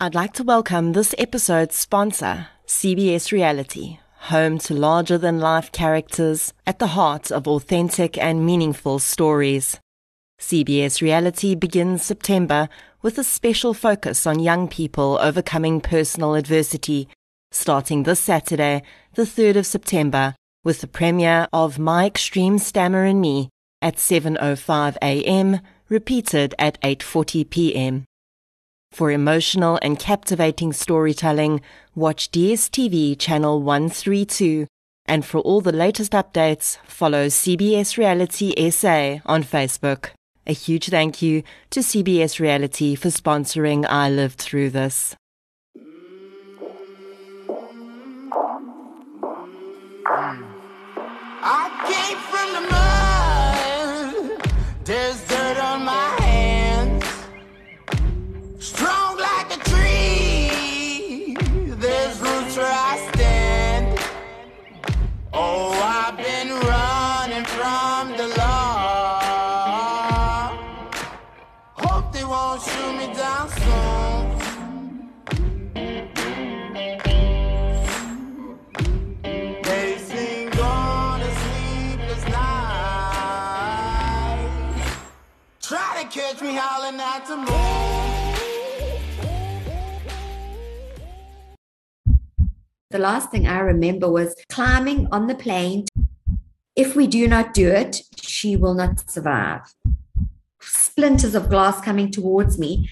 I'd like to welcome this episode's sponsor, CBS Reality, home to larger than life characters at the heart of authentic and meaningful stories. CBS Reality begins September with a special focus on young people overcoming personal adversity, starting this Saturday, the 3rd of September, with the premiere of My Extreme Stammer and Me at 7:05 a.m., repeated at 8:40 p.m. For emotional and captivating storytelling, watch DSTV channel 132. And for all the latest updates, follow CBS Reality SA on Facebook. A huge thank you to CBS Reality for sponsoring I Lived Through This. I came Oh, I've been running from the law. Hope they won't shoot me down soon. They sing on a sleepless night. Try to catch me howling at the moon. The last thing I remember was climbing on the plane. If we do not do it, she will not survive. Splinters of glass coming towards me.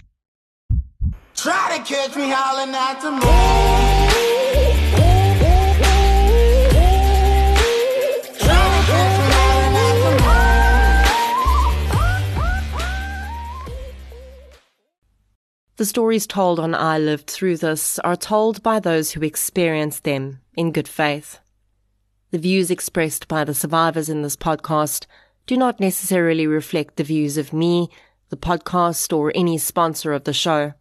Try to catch me howling at the moon. The stories told on I Lived Through This are told by those who experienced them in good faith. The views expressed by the survivors in this podcast do not necessarily reflect the views of me, the podcast, or any sponsor of the show.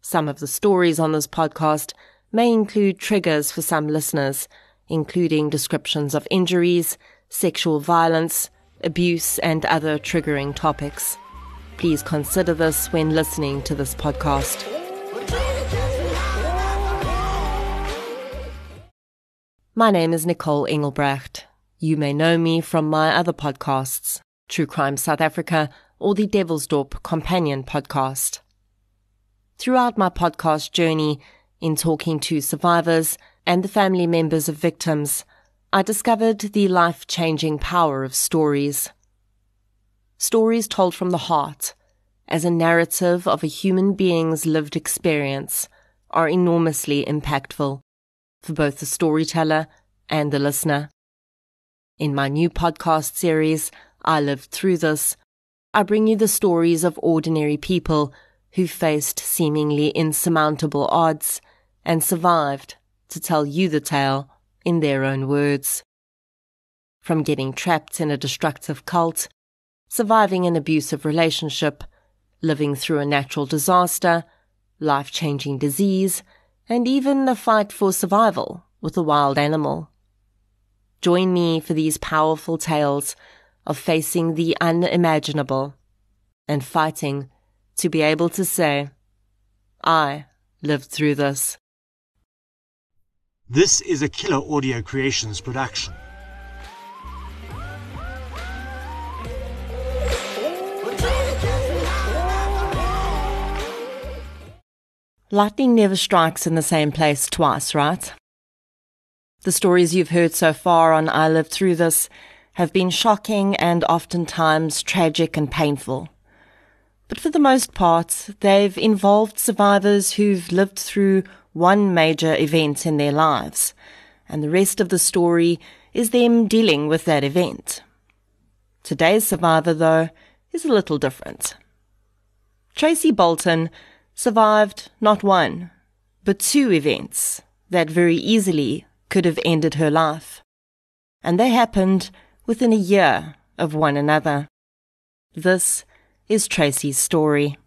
Some of the stories on this podcast may include triggers for some listeners, including descriptions of injuries, sexual violence, abuse, and other triggering topics. Please consider this when listening to this podcast. My name is Nicole Engelbrecht. You may know me from my other podcasts, True Crime South Africa or the Devil's Devilsdorp Companion podcast. Throughout my podcast journey, in talking to survivors and the family members of victims, I discovered the life changing power of stories. Stories told from the heart, as a narrative of a human being's lived experience, are enormously impactful for both the storyteller and the listener. In my new podcast series, I Lived Through This, I bring you the stories of ordinary people who faced seemingly insurmountable odds and survived to tell you the tale in their own words. From getting trapped in a destructive cult, surviving an abusive relationship, living through a natural disaster, life changing disease, and even the fight for survival with a wild animal. Join me for these powerful tales of facing the unimaginable and fighting to be able to say, I lived through this. This is a Killer Audio Creations production. Lightning never strikes in the same place twice, right? The stories you've heard so far on I Lived Through This have been shocking and oftentimes tragic and painful. But for the most part, they've involved survivors who've lived through one major event in their lives, and the rest of the story is them dealing with that event. Today's survivor, though, is a little different. Tracey Bolton survived not one, but two events that very easily could have ended her life. And they happened within a year of one another. This is Tracey's story.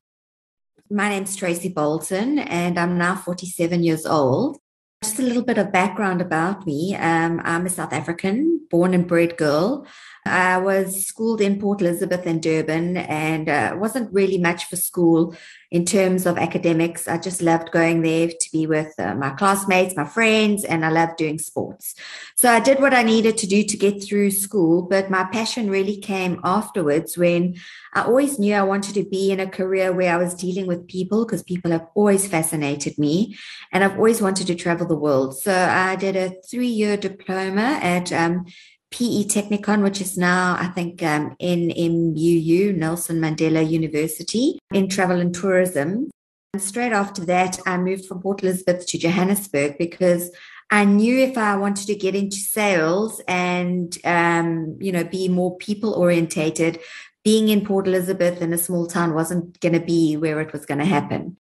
My name's Tracey Bolton, and I'm now 47 years old. Just a little bit of background about me. Um, I'm a South African, born and bred girl. I was schooled in Port Elizabeth and Durban, and uh, wasn't really much for school in terms of academics. I just loved going there to be with uh, my classmates, my friends, and I loved doing sports. So I did what I needed to do to get through school, but my passion really came afterwards when I always knew I wanted to be in a career where I was dealing with people because people have always fascinated me and I've always wanted to travel the world. So I did a three year diploma at um, PE Technikon, which is now, I think, um, NMMU, Nelson Mandela University, in travel and tourism. And straight after that, I moved from Port Elizabeth to Johannesburg because I knew if I wanted to get into sales and, um, you know, be more people orientated, being in Port Elizabeth in a small town wasn't going to be where it was going to happen.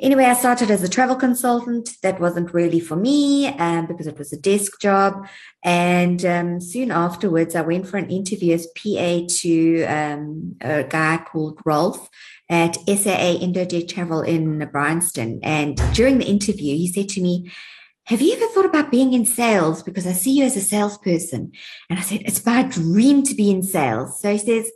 Anyway, I started as a travel consultant. That wasn't really for me um, because it was a desk job. And um, soon afterwards, I went for an interview as PA to um, a guy called Rolf at SAA Indojet Travel in Bryanston. And during the interview, he said to me, have you ever thought about being in sales? Because I see you as a salesperson. And I said, It's my dream to be in sales. So he says,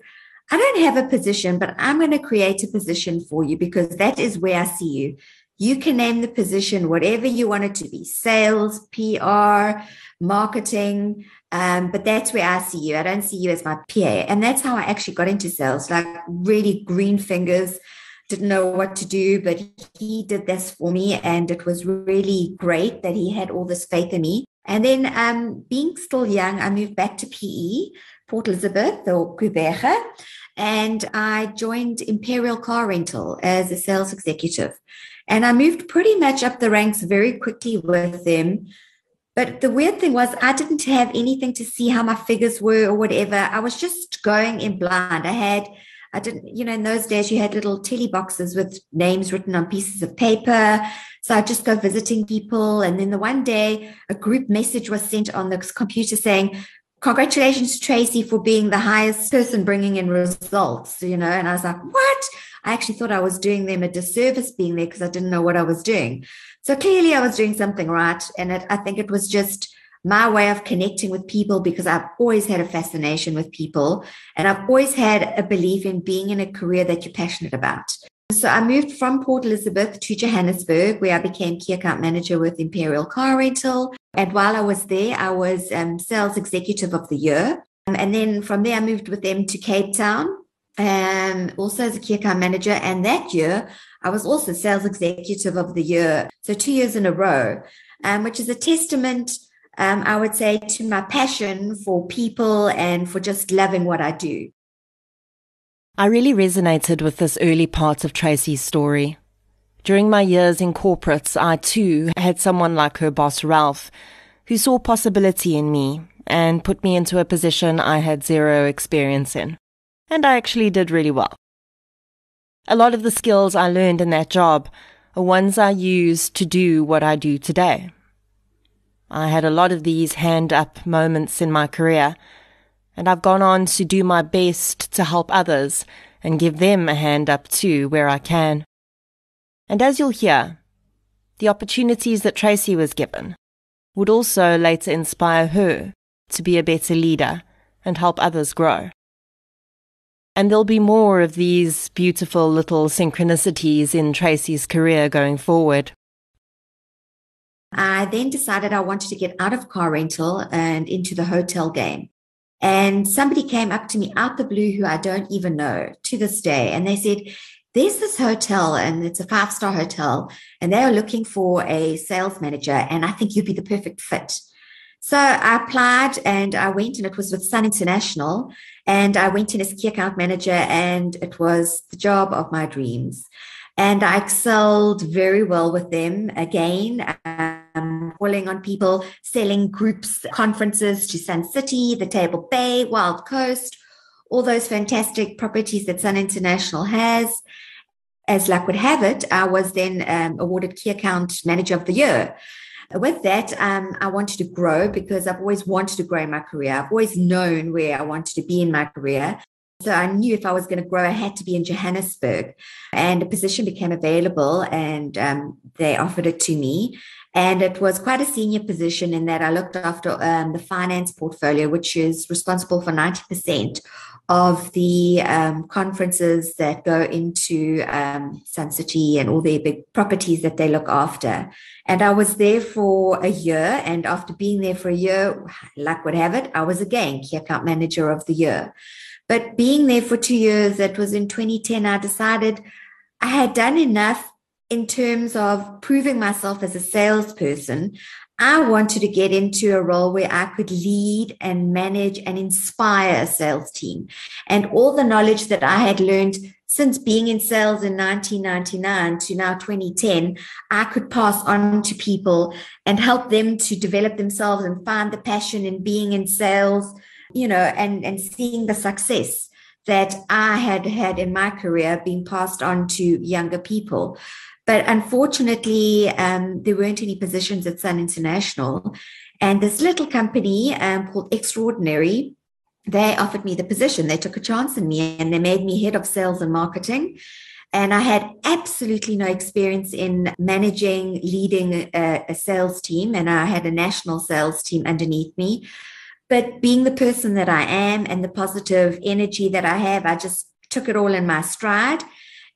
I don't have a position, but I'm going to create a position for you because that is where I see you. You can name the position whatever you want it to be sales, PR, marketing. Um, but that's where I see you. I don't see you as my PA. And that's how I actually got into sales, like really green fingers, didn't know what to do, but he did this for me. And it was really great that he had all this faith in me. And then um, being still young, I moved back to PE, Port Elizabeth or Gqeberha and I joined Imperial Car Rental as a sales executive. And I moved pretty much up the ranks very quickly with them. But the weird thing was, I didn't have anything to see how my figures were or whatever. I was just going in blind. I had, I didn't, you know, in those days you had little telly boxes with names written on pieces of paper. So I'd just go visiting people. And then the one day a group message was sent on the computer saying, congratulations, Tracey, for being the highest person bringing in results, you know. And I was like, what? I actually thought I was doing them a disservice being there because I didn't know what I was doing. So clearly I was doing something right. And it, I think it was just my way of connecting with people because I've always had a fascination with people and I've always had a belief in being in a career that you're passionate about. So I moved from Port Elizabeth to Johannesburg, where I became key account manager with Imperial Car Rental. And while I was there, I was um, sales executive of the year. Um, and then from there, I moved with them to Cape Town, um, also as a key account manager. And that year, I was also sales executive of the year. So two years in a row, um, which is a testament, um, I would say, to my passion for people and for just loving what I do. I really resonated with this early part of Tracey's story. During my years in corporates, I too had someone like her boss Ralph, who saw possibility in me and put me into a position I had zero experience in. And I actually did really well. A lot of the skills I learned in that job are ones I use to do what I do today. I had a lot of these hand up moments in my career and I've gone on to do my best to help others and give them a hand up too where I can. And as you'll hear, the opportunities that Tracey was given would also later inspire her to be a better leader and help others grow. And there'll be more of these beautiful little synchronicities in Tracey's career going forward. I then decided I wanted to get out of car rental and into the hotel game. And somebody came up to me out the blue who I don't even know to this day. And they said, There's this hotel, and it's a five star hotel, and they are looking for a sales manager. And I think you'd be the perfect fit. So I applied and I went, and it was with Sun International. And I went in as key account manager, and it was the job of my dreams. And I excelled very well with them again. Um, calling on people, selling groups, conferences to Sun City, the Table Bay, Wild Coast, all those fantastic properties that Sun International has. As luck would have it, I was then um, awarded Key Account Manager of the Year. With that, um, I wanted to grow because I've always wanted to grow in my career. I've always known where I wanted to be in my career. So I knew if I was going to grow, I had to be in Johannesburg. And a position became available and um, they offered it to me. And it was quite a senior position in that I looked after um, the finance portfolio, which is responsible for 90% of the um, conferences that go into um, Sun City and all their big properties that they look after. And I was there for a year. And after being there for a year, luck would have it, I was again key account manager of the year. But being there for two years, that was in 2010, I decided I had done enough in terms of proving myself as a salesperson. I wanted to get into a role where I could lead and manage and inspire a sales team. And all the knowledge that I had learned since being in sales in 1999 to now 2010, I could pass on to people and help them to develop themselves and find the passion in being in sales, you know, and, and seeing the success that I had had in my career being passed on to younger people. But unfortunately, um, there weren't any positions at Sun International. And this little company um, called Extraordinary, they offered me the position. They took a chance in me and they made me head of sales and marketing. And I had absolutely no experience in managing, leading a, a, sales team. And I had a national sales team underneath me. But being the person that I am and the positive energy that I have, I just took it all in my stride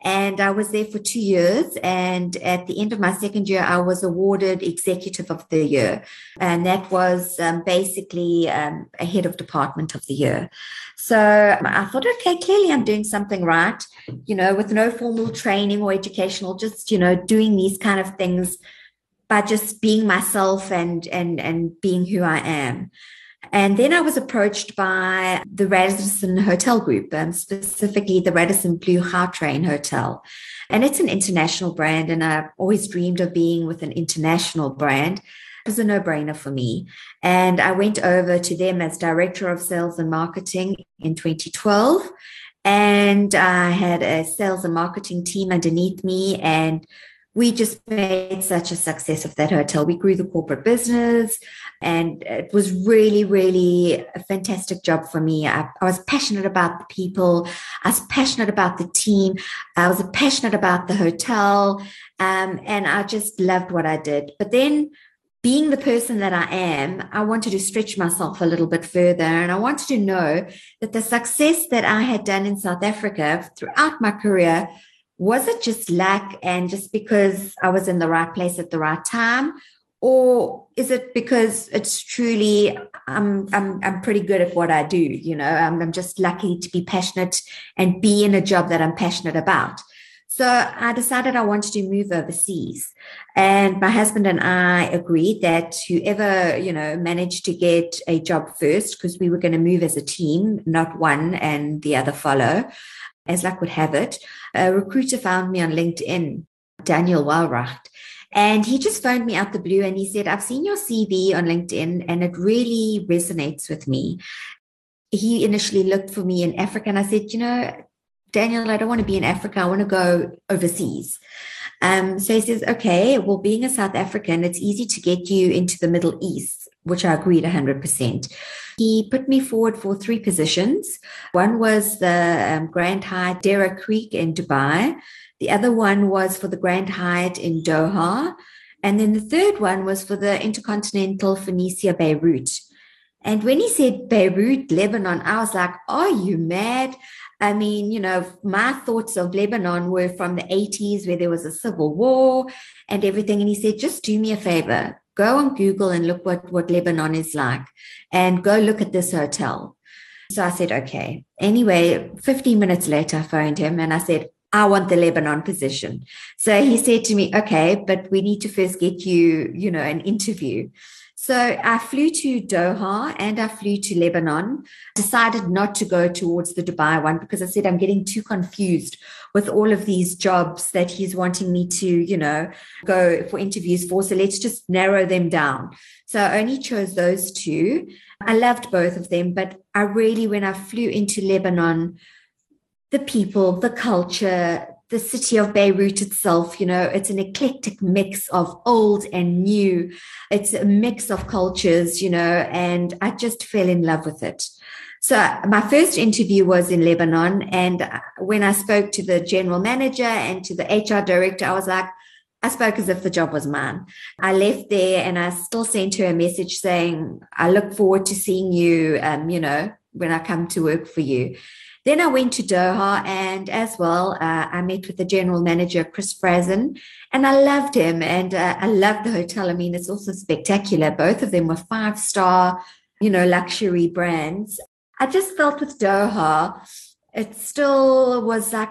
and I was there for two years. And at the end of my second year, I was awarded Executive of the Year. And that was um, basically um, a head of department of the year. So I thought, okay, clearly I'm doing something right, you know, with no formal training or educational, just, you know, doing these kind of things by just being myself and and and being who I am. And then I was approached by the Radisson Hotel Group, um, specifically the Radisson Blu Gautrain Hotel. And it's an international brand, and I've always dreamed of being with an international brand. It was a no brainer for me. And I went over to them as Director of Sales and Marketing in 2012. And I had a sales and marketing team underneath me, and we just made such a success of that hotel. We grew the corporate business and it was really, really a fantastic job for me. I, I, was passionate about the people. I was passionate about the team. I was passionate about the hotel. Um, and I just loved what I did. But then being the person that I am, I wanted to stretch myself a little bit further. And I wanted to know that the success that I had done in South Africa throughout my career was it just luck and just because I was in the right place at the right time? Or is it because it's truly I'm I'm I'm pretty good at what I do, you know, I'm, I'm just lucky to be passionate and be in a job that I'm passionate about. So I decided I wanted to move overseas. And my husband and I agreed that whoever, you know, managed to get a job first, because we were going to move as a team, not one and the other follow, as luck would have it, a recruiter found me on LinkedIn, Daniel Walracht. And he just phoned me out the blue and he said, I've seen your CV on LinkedIn and it really resonates with me. He initially looked for me in Africa and I said, you know, Daniel, I don't want to be in Africa. I want to go overseas. Um, so he says, okay, well, being a South African, it's easy to get you into the Middle East, which I agreed 100%. He put me forward for three positions. One was the um, Grand Hyatt Deira Creek in Dubai. The other one was for the Grand Hyatt in Doha. And then the third one was for the Intercontinental Phoenicia Beirut. And when he said Beirut, Lebanon, I was like, are you mad? I mean, you know, my thoughts of Lebanon were from the 80s where there was a civil war and everything. And he said, just do me a favor, go on Google and look what, what Lebanon is like and go look at this hotel. So I said, okay. Anyway, 15 minutes later, I phoned him and I said, I want the Lebanon position. So he said to me, okay, but we need to first get you, you know, an interview. So I flew to Doha and I flew to Lebanon. Decided not to go towards the Dubai one because I said I'm getting too confused with all of these jobs that he's wanting me to, you know, go for interviews for. So let's just narrow them down. So I only chose those two. I loved both of them, but I really, when I flew into Lebanon, the people, the culture, the city of Beirut itself, you know, it's an eclectic mix of old and new. It's a mix of cultures, you know, and I just fell in love with it. So my first interview was in Lebanon. And when I spoke to the general manager and to the HR director, I was like, I spoke as if the job was mine. I left there and I still sent her a message saying, I look forward to seeing you, um, you know, when I come to work for you. Then I went to Doha, and as well, uh, I met with the general manager, Chris Frazen, and I loved him, and uh, I loved the hotel. I mean, it's also spectacular. Both of them were five star, you know, luxury brands. I just felt with Doha, it still was like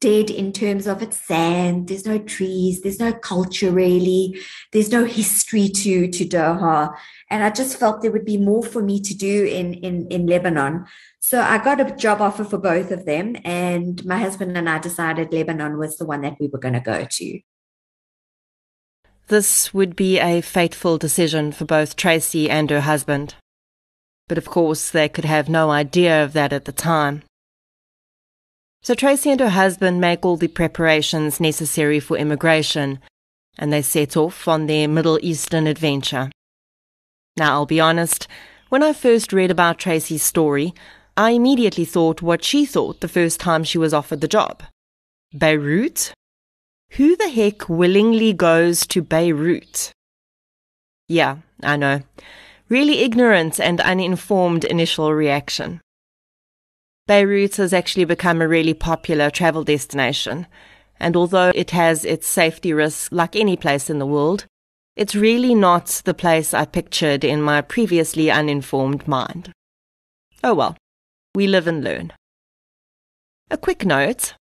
dead in terms of its sand. There's no trees. There's no culture really. There's no history to to Doha. And I just felt there would be more for me to do in in in Lebanon. So I got a job offer for both of them, and my husband and I decided Lebanon was the one that we were going to go to. This would be a fateful decision for both Tracey and her husband. But of course, they could have no idea of that at the time. So Tracey and her husband make all the preparations necessary for immigration, and they set off on their Middle Eastern adventure. Now, I'll be honest, when I first read about Tracy's story, I immediately thought what she thought the first time she was offered the job. Beirut? Who the heck willingly goes to Beirut? Yeah, I know. Really ignorant and uninformed initial reaction. Beirut has actually become a really popular travel destination. And although it has its safety risks like any place in the world, it's really not the place I pictured in my previously uninformed mind. Oh well, we live and learn. A quick note.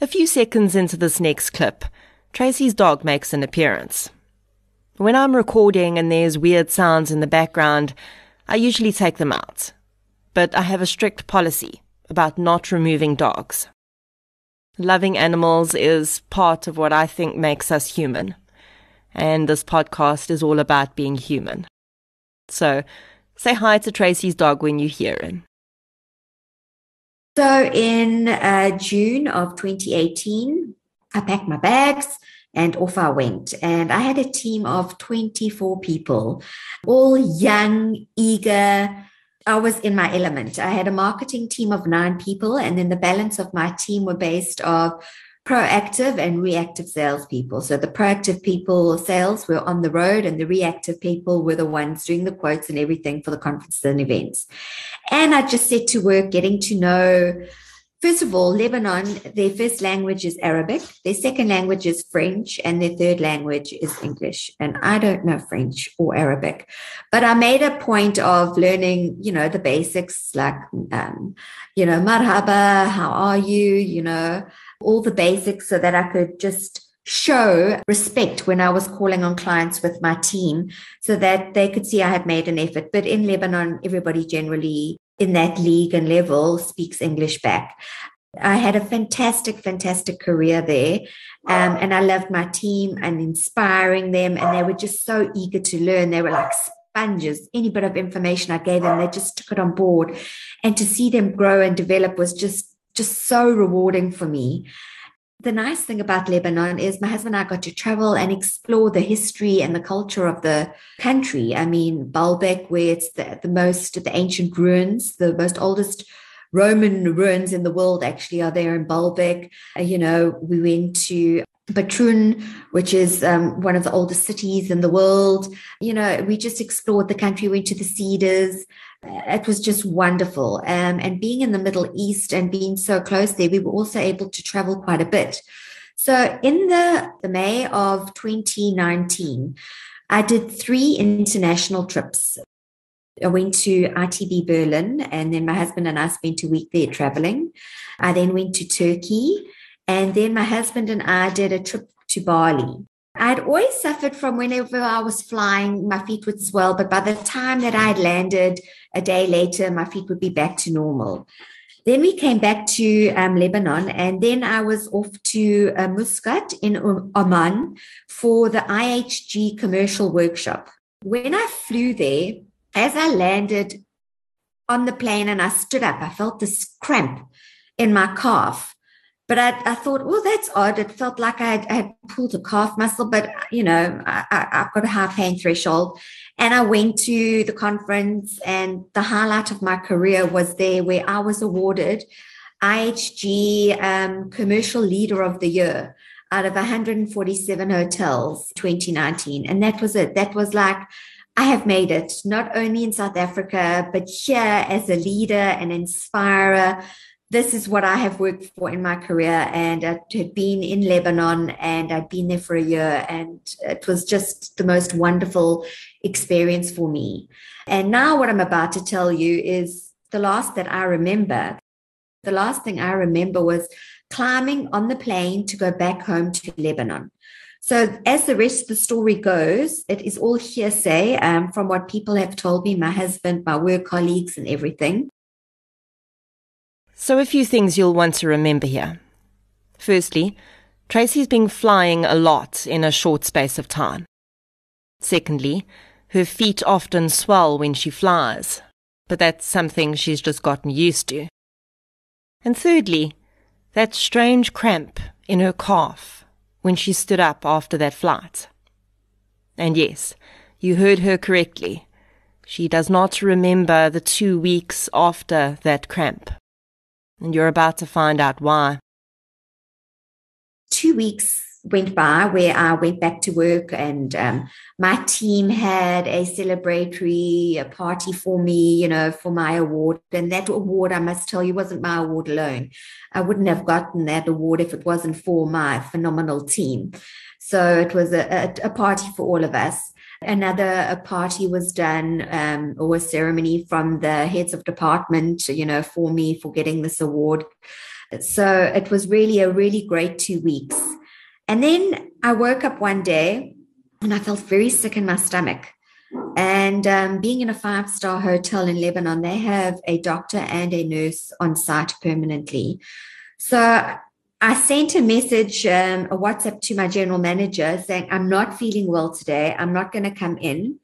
A few seconds into this next clip, Tracey's dog makes an appearance. When I'm recording and there's weird sounds in the background, I usually take them out. But I have a strict policy about not removing dogs. Loving animals is part of what I think makes us human. And this podcast is all about being human. So say hi to Tracey's dog when you hear him. So in uh, June of 2018, I packed my bags and off I went. And I had a team of 24 people, all young, eager, I was in my element. I had a marketing team of nine people, and then the balance of my team were based of proactive and reactive salespeople. So the proactive people sales were on the road, and the reactive people were the ones doing the quotes and everything for the conferences and events. And I just set to work getting to know First of all, Lebanon, their first language is Arabic, their second language is French, and their third language is English. And I don't know French or Arabic, but I made a point of learning, you know, the basics like, um, you know, marhaba, how are you, you know, all the basics so that I could just show respect when I was calling on clients with my team so that they could see I had made an effort. But in Lebanon, everybody generally in that league and level speaks English back. I had a fantastic, fantastic career there. Um, and I loved my team and inspiring them. And they were just so eager to learn. They were like sponges. Any bit of information I gave them, they just took it on board. And to see them grow and develop was just, just so rewarding for me the nice thing about Lebanon is my husband and I got to travel and explore the history and the culture of the country. I mean, Baalbek, where it's the, the most, the ancient ruins, the most oldest Roman ruins in the world actually are there in Baalbek. Uh, you know, we went to Batroun, which is um, one of the oldest cities in the world. You know, we just explored the country, went to the Cedars. It was just wonderful. Um, and being in the Middle East and being so close there, we were also able to travel quite a bit. So in the, the May of 2019, I did three international trips. I went to ITB Berlin, and then my husband and I spent a week there traveling. I then went to Turkey, and then my husband and I did a trip to Bali. I'd always suffered from whenever I was flying, my feet would swell, but by the time that I landed a day later, my feet would be back to normal. Then we came back to um, Lebanon, and then I was off to uh, Muscat in Oman for the IHG commercial workshop. When I flew there, as I landed on the plane and I stood up, I felt this cramp in my calf. But I, I thought, well, that's odd. It felt like I had, I had pulled a calf muscle, but you know, I, have got a high pain threshold. And I went to the conference, and the highlight of my career was there where I was awarded IHG um, Commercial Leader of the Year out of 147 hotels 2019. And that was it. That was like, I have made it not only in South Africa, but here as a leader and inspirer this is what I have worked for in my career. And I had been in Lebanon and I'd been there for a year. And it was just the most wonderful experience for me. And now, what I'm about to tell you is the last that I remember. The last thing I remember was climbing on the plane to go back home to Lebanon. So, as the rest of the story goes, it is all hearsay um, from what people have told me, my husband, my work colleagues, and everything. So, a few things you'll want to remember here. Firstly, Tracey's been flying a lot in a short space of time. Secondly, her feet often swell when she flies, but that's something she's just gotten used to. And thirdly, that strange cramp in her calf when she stood up after that flight. And yes, you heard her correctly. She does not remember the two weeks after that cramp and you're about to find out why. Two weeks went by where I went back to work, and um, my team had a celebratory a party for me, you know, for my award. And that award, I must tell you, wasn't my award alone. I wouldn't have gotten that award if it wasn't for my phenomenal team. So it was a, a, a party for all of us. Another party was done um, or a ceremony from the heads of department, you know, for me for getting this award. So it was really a really great two weeks. And then I woke up one day and I felt very sick in my stomach. And um, being in a five star hotel in Lebanon, they have a doctor and a nurse on site permanently. So I sent a message, um, a WhatsApp to my general manager saying, I'm not feeling well today. I'm not going to come in.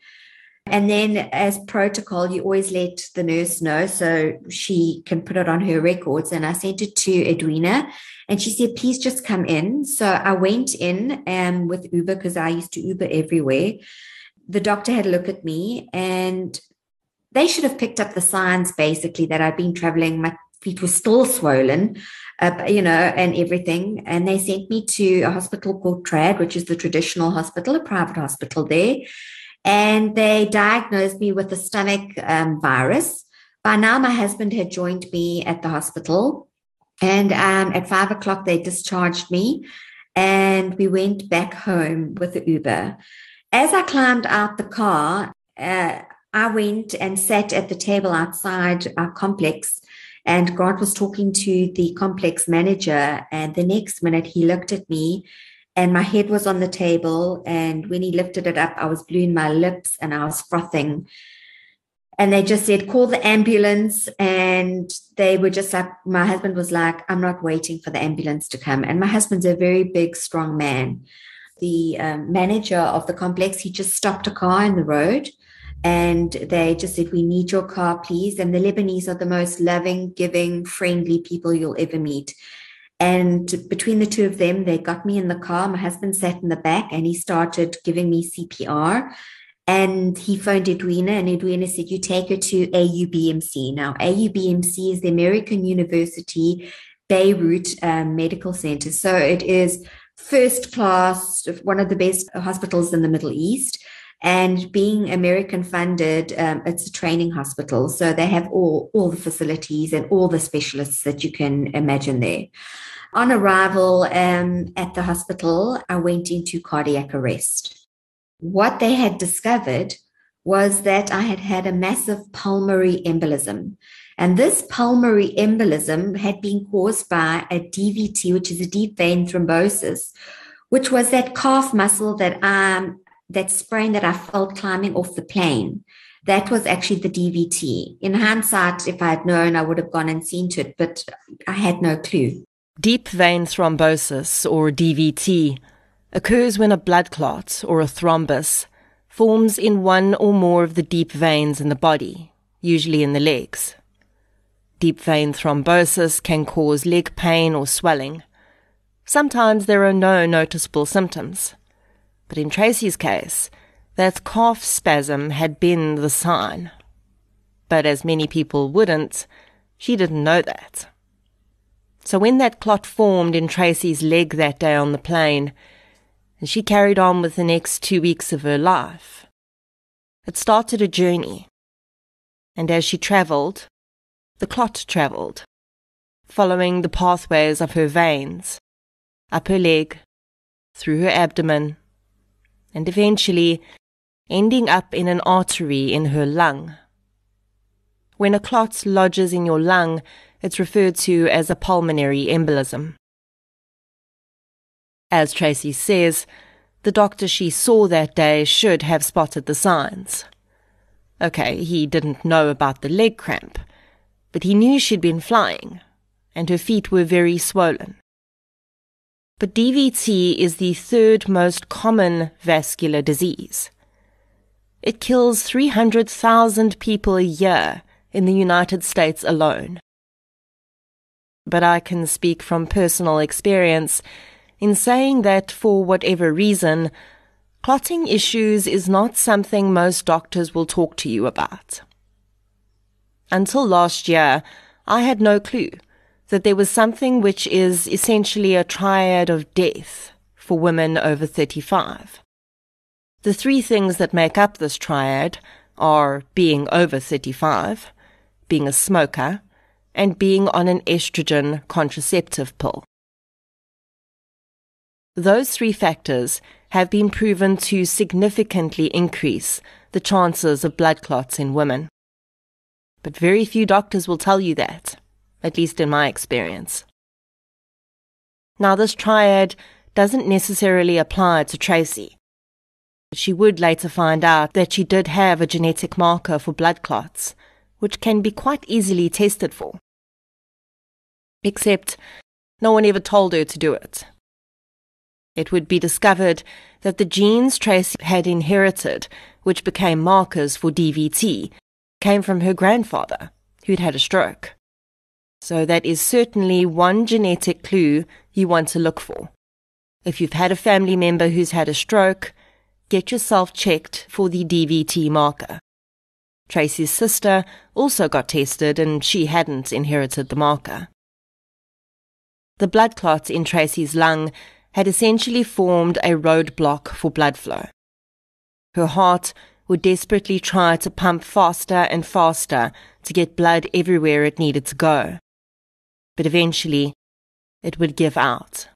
And then, as protocol, you always let the nurse know so she can put it on her records. And I sent it to Edwina and she said, please just come in. So I went in um, with Uber because I used to Uber everywhere. The doctor had a look at me and they should have picked up the signs basically that I'd been traveling. My feet were still swollen uh, you know, and everything. And they sent me to a hospital called Trad, which is the traditional hospital, a private hospital there. And they diagnosed me with a stomach um, virus. By now, my husband had joined me at the hospital. And um, at five o'clock, they discharged me and we went back home with the Uber. As I climbed out the car, uh, I went and sat at the table outside our complex and Grant was talking to the complex manager, and the next minute he looked at me and my head was on the table. And when he lifted it up, I was blue in my lips and I was frothing. And they just said, call the ambulance. And they were just like, my husband was like, I'm not waiting for the ambulance to come. And my husband's a very big, strong man. The um, manager of the complex, he just stopped a car in the road and they just said, We need your car, please. And the Lebanese are the most loving, giving, friendly people you'll ever meet. And between the two of them, they got me in the car. My husband sat in the back and he started giving me CPR. And he phoned Edwina, and Edwina said, You take her to AUBMC. Now, AUBMC is the American University Beirut um, Medical Center. So it is first class, one of the best hospitals in the Middle East. And being American funded, um, it's a training hospital. So they have all, all the facilities and all the specialists that you can imagine there. On arrival um, at the hospital, I went into cardiac arrest. What they had discovered was that I had had a massive pulmonary embolism. And this pulmonary embolism had been caused by a DVT, which is a deep vein thrombosis, which was that calf muscle that um, that sprain that I felt climbing off the plane, that was actually the DVT. In hindsight, if I had known, I would have gone and seen to it, but I had no clue. Deep vein thrombosis, or DVT, occurs when a blood clot, or a thrombus, forms in one or more of the deep veins in the body, usually in the legs. Deep vein thrombosis can cause leg pain or swelling. Sometimes there are no noticeable symptoms. But in Tracey's case, that cough spasm had been the sign. But as many people wouldn't, she didn't know that. So when that clot formed in Tracey's leg that day on the plane, and she carried on with the next two weeks of her life, it started a journey. And as she travelled, the clot travelled. following the pathways of her veins, up her leg, through her abdomen, and eventually ending up in an artery in her lung. When a clot lodges in your lung, it's referred to as a pulmonary embolism. As Tracey says, the doctor she saw that day should have spotted the signs. Okay, he didn't know about the leg cramp, but he knew she'd been flying, and her feet were very swollen. But DVT is the third most common vascular disease. It kills 300,000 people a year in the United States alone. But I can speak from personal experience in saying that for whatever reason, clotting issues is not something most doctors will talk to you about. Until last year, I had no clue that there was something which is essentially a triad of death for women over 35. The three things that make up this triad are being over 35, being a smoker, and being on an estrogen contraceptive pill. Those three factors have been proven to significantly increase the chances of blood clots in women. But very few doctors will tell you that at least in my experience. Now, this triad doesn't necessarily apply to Tracey. She would later find out that she did have a genetic marker for blood clots, which can be quite easily tested for. Except, no one ever told her to do it. It would be discovered that the genes Tracey had inherited, which became markers for DVT, came from her grandfather, who'd had a stroke. So that is certainly one genetic clue you want to look for. If you've had a family member who's had a stroke, get yourself checked for the DVT marker. Tracey's sister also got tested and she hadn't inherited the marker. The blood clot in Tracey's lung had essentially formed a roadblock for blood flow. Her heart would desperately try to pump faster and faster to get blood everywhere it needed to go but eventually it would give out.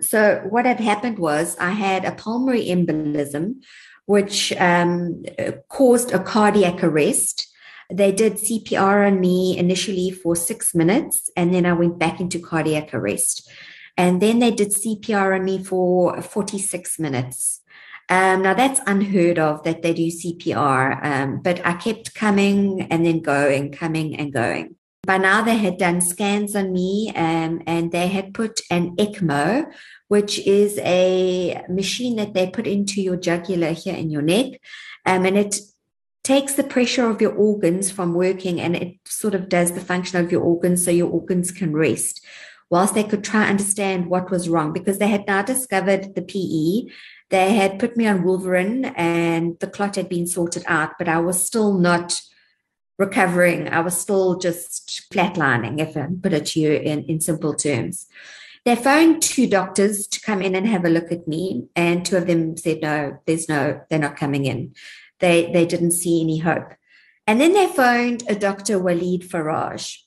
So, what had happened was I had a pulmonary embolism, which um, caused a cardiac arrest. They did CPR on me initially for six minutes, and then I went back into cardiac arrest. And then they did CPR on me for 46 minutes. Um, now that's unheard of that they do CPR, um, but I kept coming and then going, coming and going by now they had done scans on me um, and they had put an ECMO, which is a machine that they put into your jugular here in your neck. Um, and it takes the pressure of your organs from working and it sort of does the function of your organs so your organs can rest whilst they could try and understand what was wrong because they had now discovered the PE. They had put me on warfarin and the clot had been sorted out, but I was still not recovering. I was still just flatlining, if I put it to you in, in simple terms. They phoned two doctors to come in and have a look at me, and two of them said, No, there's no, they're not coming in. They, they didn't see any hope. And then they phoned a Dr. Walid Faraj,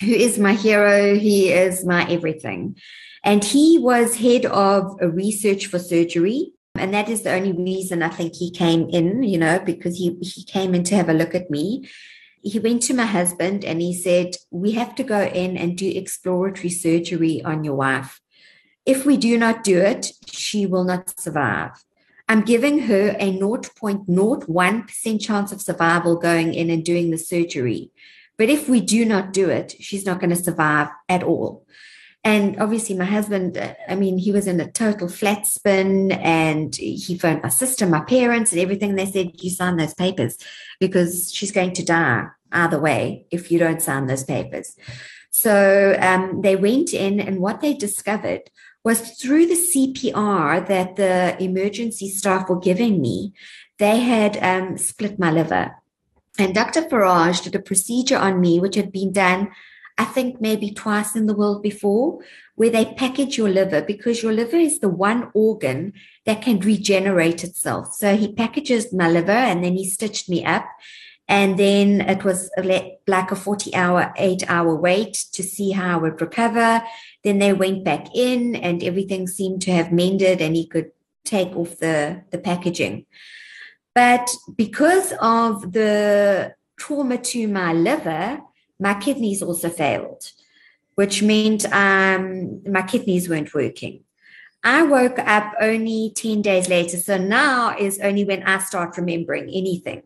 who is my hero. He is my everything. And he was head of a research for surgery. And that is the only reason I think he came in, you know, because he, he came in to have a look at me he went to my husband and he said, We have to go in and do exploratory surgery on your wife. If we do not do it, she will not survive. I'm giving her a 0.01% chance of survival going in and doing the surgery. But if we do not do it, she's not going to survive at all. And obviously, my husband, I mean, he was in a total flat spin and he phoned my sister, my parents, and everything. They said, You sign those papers because she's going to die either way if you don't sign those papers. So um, they went in, and what they discovered was through the CPR that the emergency staff were giving me, they had um, split my liver. And Dr. Faraj did a procedure on me, which had been done I think maybe twice in the world before, where they package your liver because your liver is the one organ that can regenerate itself. So he packages my liver and then he stitched me up. And then it was like a 40 hour, eight hour wait to see how I would recover. Then they went back in and everything seemed to have mended and he could take off the, the packaging. But because of the trauma to my liver, my kidneys also failed, which meant um, my kidneys weren't working. I woke up only 10 days later. So now is only when I start remembering anything.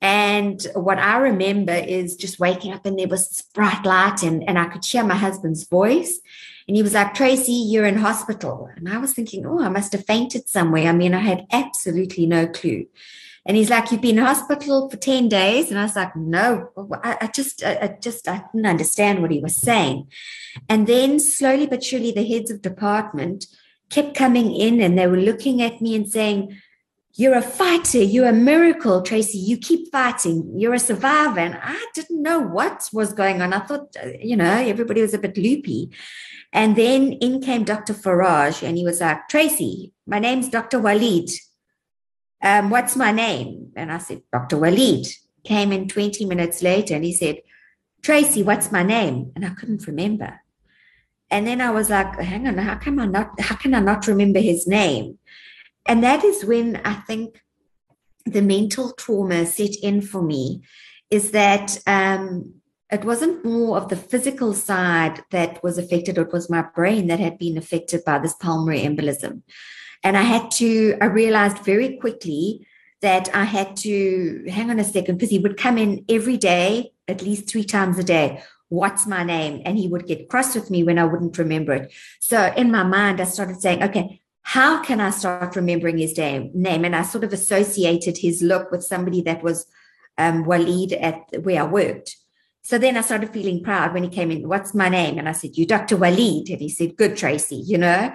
And what I remember is just waking up and there was this bright light and, and I could hear my husband's voice. And he was like, Tracey, you're in hospital. And I was thinking, oh, I must have fainted somewhere. I mean, I had absolutely no clue. And he's like, you've been in hospital for 10 days. And I was like, no, I, I just, I, I, just, I didn't understand what he was saying. And then slowly but surely the heads of department kept coming in and they were looking at me and saying, you're a fighter. You're a miracle, Tracey. You keep fighting. You're a survivor. And I didn't know what was going on. I thought, uh, you know, everybody was a bit loopy. And then in came Dr. Faraj and he was like, Tracey, my name's Dr. Walid. Um, what's my name? And I said, Dr. Walid. Came in 20 minutes later and he said, Tracey, what's my name? And I couldn't remember. And then I was like, hang on, how can I not how can I not remember his name? And that is when I think the mental trauma set in for me is that um, it wasn't more of the physical side that was affected, it was my brain that had been affected by this pulmonary embolism. And I had to, I realized very quickly that I had to hang on a second because he would come in every day, at least three times a day. What's my name? And he would get cross with me when I wouldn't remember it. So in my mind, I started saying, okay, how can I start remembering his name? Name, and I sort of associated his look with somebody that was um, Walid at where I worked. So then I started feeling proud when he came in. What's my name? And I said, "You, Dr. Walid." And he said, "Good, Tracey." You know,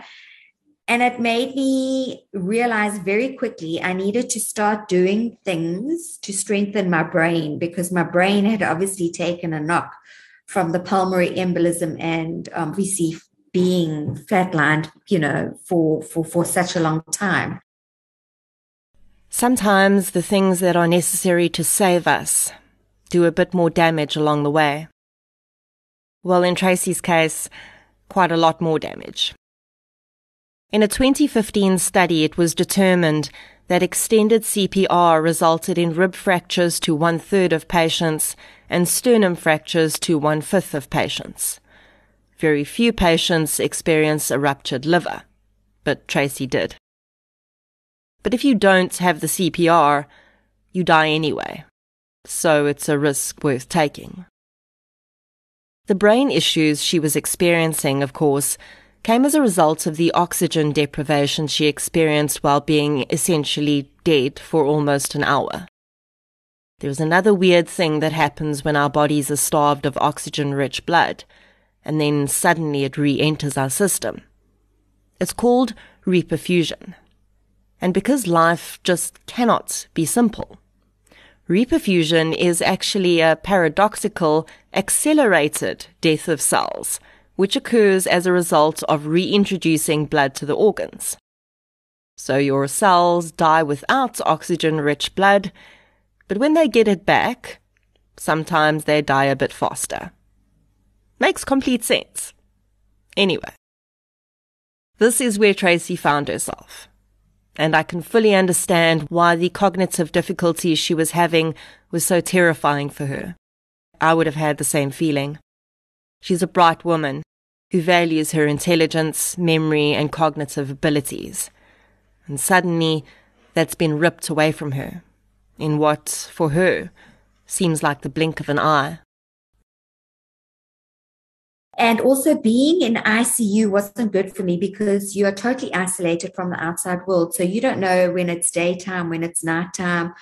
and it made me realize very quickly I needed to start doing things to strengthen my brain because my brain had obviously taken a knock from the pulmonary embolism and um, VC being flatlined, you know, for, for, for such a long time. Sometimes the things that are necessary to save us do a bit more damage along the way. Well, in Tracey's case, quite a lot more damage. In a 2015 study, it was determined that extended CPR resulted in rib fractures to one third of patients and sternum fractures to one fifth of patients. Very few patients experience a ruptured liver, but Tracey did. But if you don't have the CPR, you die anyway, so it's a risk worth taking. The brain issues she was experiencing, of course, came as a result of the oxygen deprivation she experienced while being essentially dead for almost an hour. There's another weird thing that happens when our bodies are starved of oxygen rich blood and then suddenly it re enters our system. It's called reperfusion. And because life just cannot be simple, reperfusion is actually a paradoxical, accelerated death of cells, which occurs as a result of reintroducing blood to the organs. So your cells die without oxygen rich blood, but when they get it back, sometimes they die a bit faster. Makes complete sense. Anyway, this is where Tracey found herself. And I can fully understand why the cognitive difficulties she was having was so terrifying for her. I would have had the same feeling. She's a bright woman who values her intelligence, memory, and cognitive abilities. And suddenly, that's been ripped away from her in what, for her, seems like the blink of an eye. And also being in ICU wasn't good for me because you are totally isolated from the outside world. So you don't know when it's daytime, when it's nighttime.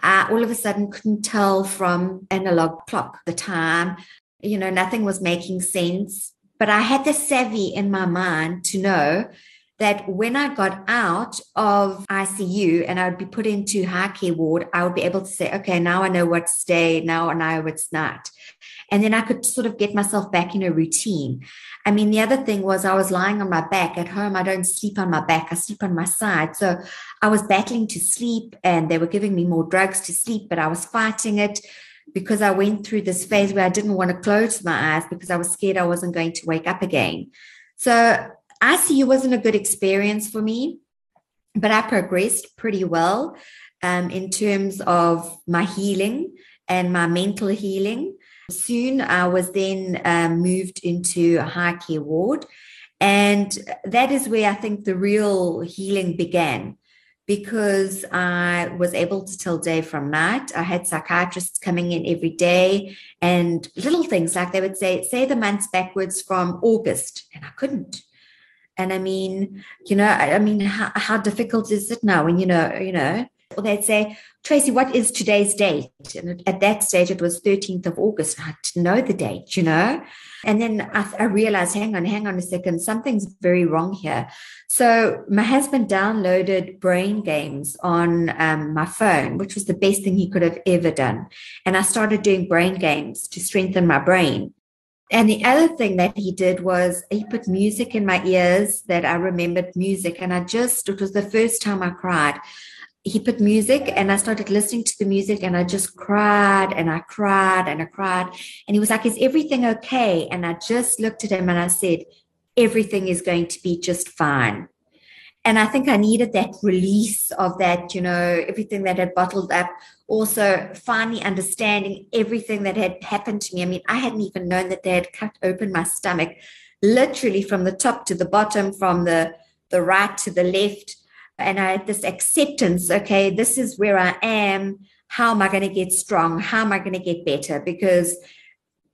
I all of a sudden couldn't tell from analog clock the time. You know, nothing was making sense. But I had the savvy in my mind to know that when I got out of ICU and I would be put into high care ward, I would be able to say, okay, now I know what's day, now I know what's not. And then I could sort of get myself back in a routine. I mean, the other thing was I was lying on my back at home. I don't sleep on my back, I sleep on my side. So I was battling to sleep and they were giving me more drugs to sleep, but I was fighting it because I went through this phase where I didn't want to close my eyes because I was scared I wasn't going to wake up again. So ICU wasn't a good experience for me, but I progressed pretty well um, in terms of my healing and my mental healing. Soon I was then um, moved into a high care ward. And that is where I think the real healing began because I was able to tell day from night. I had psychiatrists coming in every day and little things like they would say, say the months backwards from August, and I couldn't. And I mean, you know, I, mean, how, how difficult is it now when you know, you know, or they'd say, Tracey, what is today's date? And at that stage, it was 13th of August. I didn't know the date, you know? And then I, I, realized, hang on, hang on a second, something's very wrong here. So my husband downloaded brain games on um, my phone, which was the best thing he could have ever done. And I started doing brain games to strengthen my brain. And the other thing that he did was he put music in my ears that I remembered music. And I just, it was the first time I cried. He put music and I started listening to the music and I just cried and I cried and I cried. And he was like, Is everything okay? And I just looked at him and I said, Everything is going to be just fine. And I think I needed that release of that, you know, everything that had bottled up also finally understanding everything that had happened to me. I mean, I hadn't even known that they had cut open my stomach, literally from the top to the bottom, from the, the right to the left. And I had this acceptance okay, this is where I am. How am I going to get strong? How am I going to get better? Because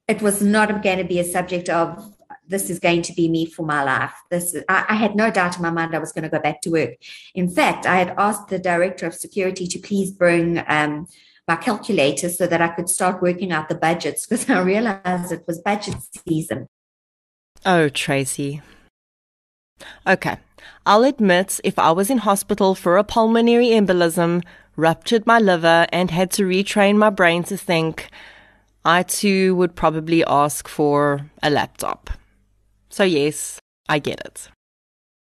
it was not going to be a subject of this is going to be me for my life. This I, I, had no doubt in my mind I was going to go back to work. In fact, I had asked the director of security to please bring um, my calculator so that I could start working out the budgets because I realized it was budget season. Oh, Tracey. Okay. I'll admit if I was in hospital for a pulmonary embolism, ruptured my liver, and had to retrain my brain to think, I too would probably ask for a laptop. So, yes, I get it.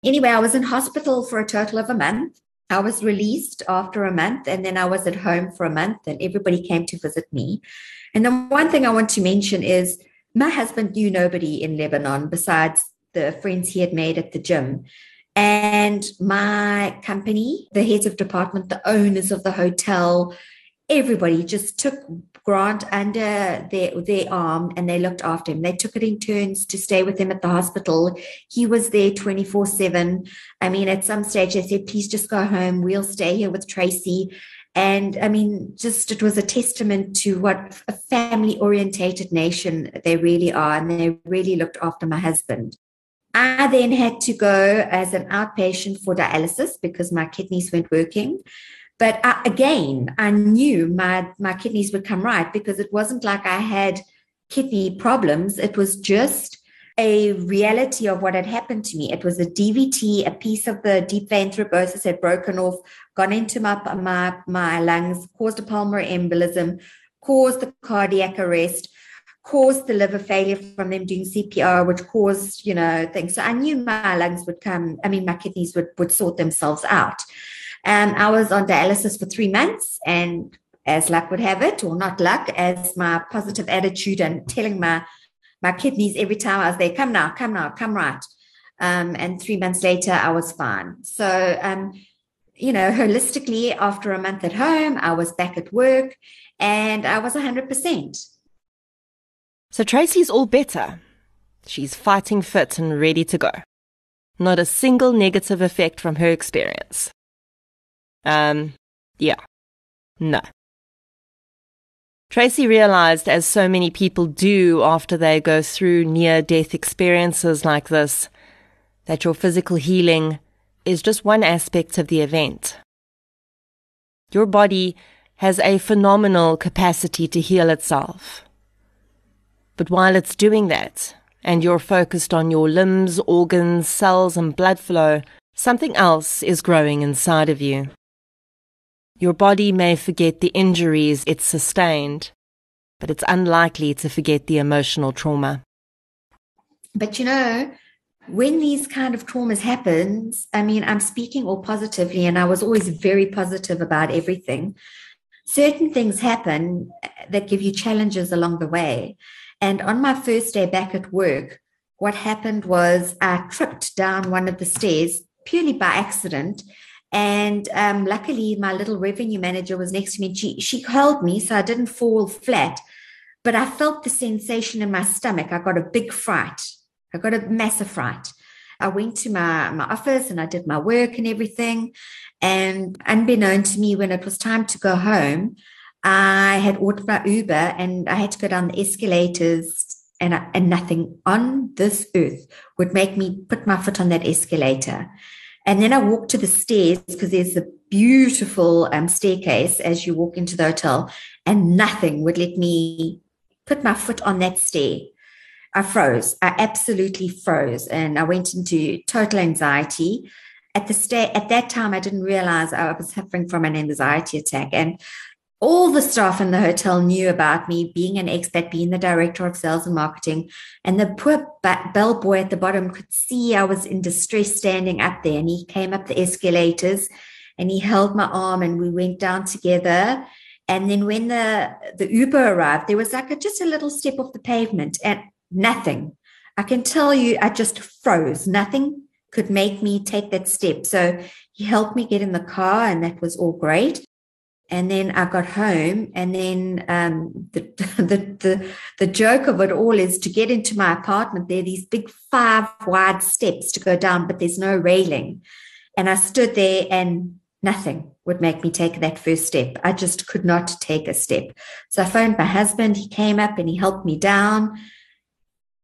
Anyway, I was in hospital for a total of a month. I was released after a month, and then I was at home for a month, and everybody came to visit me. And the one thing I want to mention is my husband knew nobody in Lebanon besides the friends he had made at the gym. And my company, the heads of department, the owners of the hotel, everybody just took Grant under their, their arm and they looked after him. They took it in turns to stay with him at the hospital. He was there 24 7. I mean, at some stage, they said, please just go home. We'll stay here with Tracey. And I mean, just it was a testament to what a family orientated nation they really are. And they really looked after my husband. I then had to go as an outpatient for dialysis because my kidneys weren't working. But I, again, I knew my, my kidneys would come right because it wasn't like I had kidney problems. It was just a reality of what had happened to me. It was a DVT, a piece of the deep vein thrombosis had broken off, gone into my, my, my lungs, caused a pulmonary embolism, caused the cardiac arrest, caused the liver failure from them doing CPR, which caused, you know, things. So I knew my lungs would come, I mean, my kidneys would, would sort themselves out. Um, I was on dialysis for three months, and as luck would have it, or not luck, as my positive attitude and telling my my kidneys every time I was there, come now, come now, come right. Um, and three months later, I was fine. So, um, you know, holistically, after a month at home, I was back at work and I was 100%. So, Tracey's all better. She's fighting fit and ready to go. Not a single negative effect from her experience. Um, yeah. No. Tracey realized, as so many people do after they go through near death experiences like this, that your physical healing is just one aspect of the event. Your body has a phenomenal capacity to heal itself. But while it's doing that, and you're focused on your limbs, organs, cells, and blood flow, something else is growing inside of you. Your body may forget the injuries it sustained, but it's unlikely to forget the emotional trauma. But you know, when these kind of traumas happens, I mean, I'm speaking all positively, and I was always very positive about everything. Certain things happen that give you challenges along the way. And on my first day back at work, what happened was I tripped down one of the stairs purely by accident and um, luckily, my little revenue manager was next to me. She, she held me so I didn't fall flat, but I felt the sensation in my stomach. I got a big fright. I got a massive fright. I went to my, my office and I did my work and everything. And unbeknown to me, when it was time to go home, I had ordered my Uber and I had to go down the escalators and, I, and nothing on this earth would make me put my foot on that escalator. And then I walked to the stairs because there's a beautiful um, staircase as you walk into the hotel, and nothing would let me put my foot on that stair. I froze. I absolutely froze, and I went into total anxiety. At the stay at that time, I didn't realize I was suffering from an anxiety attack, and all the staff in the hotel knew about me being an expat, being the director of sales and marketing. And the poor bellboy at the bottom could see I was in distress standing up there. And he came up the escalators and he held my arm and we went down together. And then when the, the Uber arrived, there was like a, just a little step off the pavement and nothing. I can tell you, I just froze. Nothing could make me take that step. So he helped me get in the car, and that was all great and then I got home, and then um, the, the the the joke of it all is to get into my apartment. There are these big five wide steps to go down, but there's no railing, and I stood there, and nothing would make me take that first step. I just could not take a step. So I phoned my husband. He came up and he helped me down.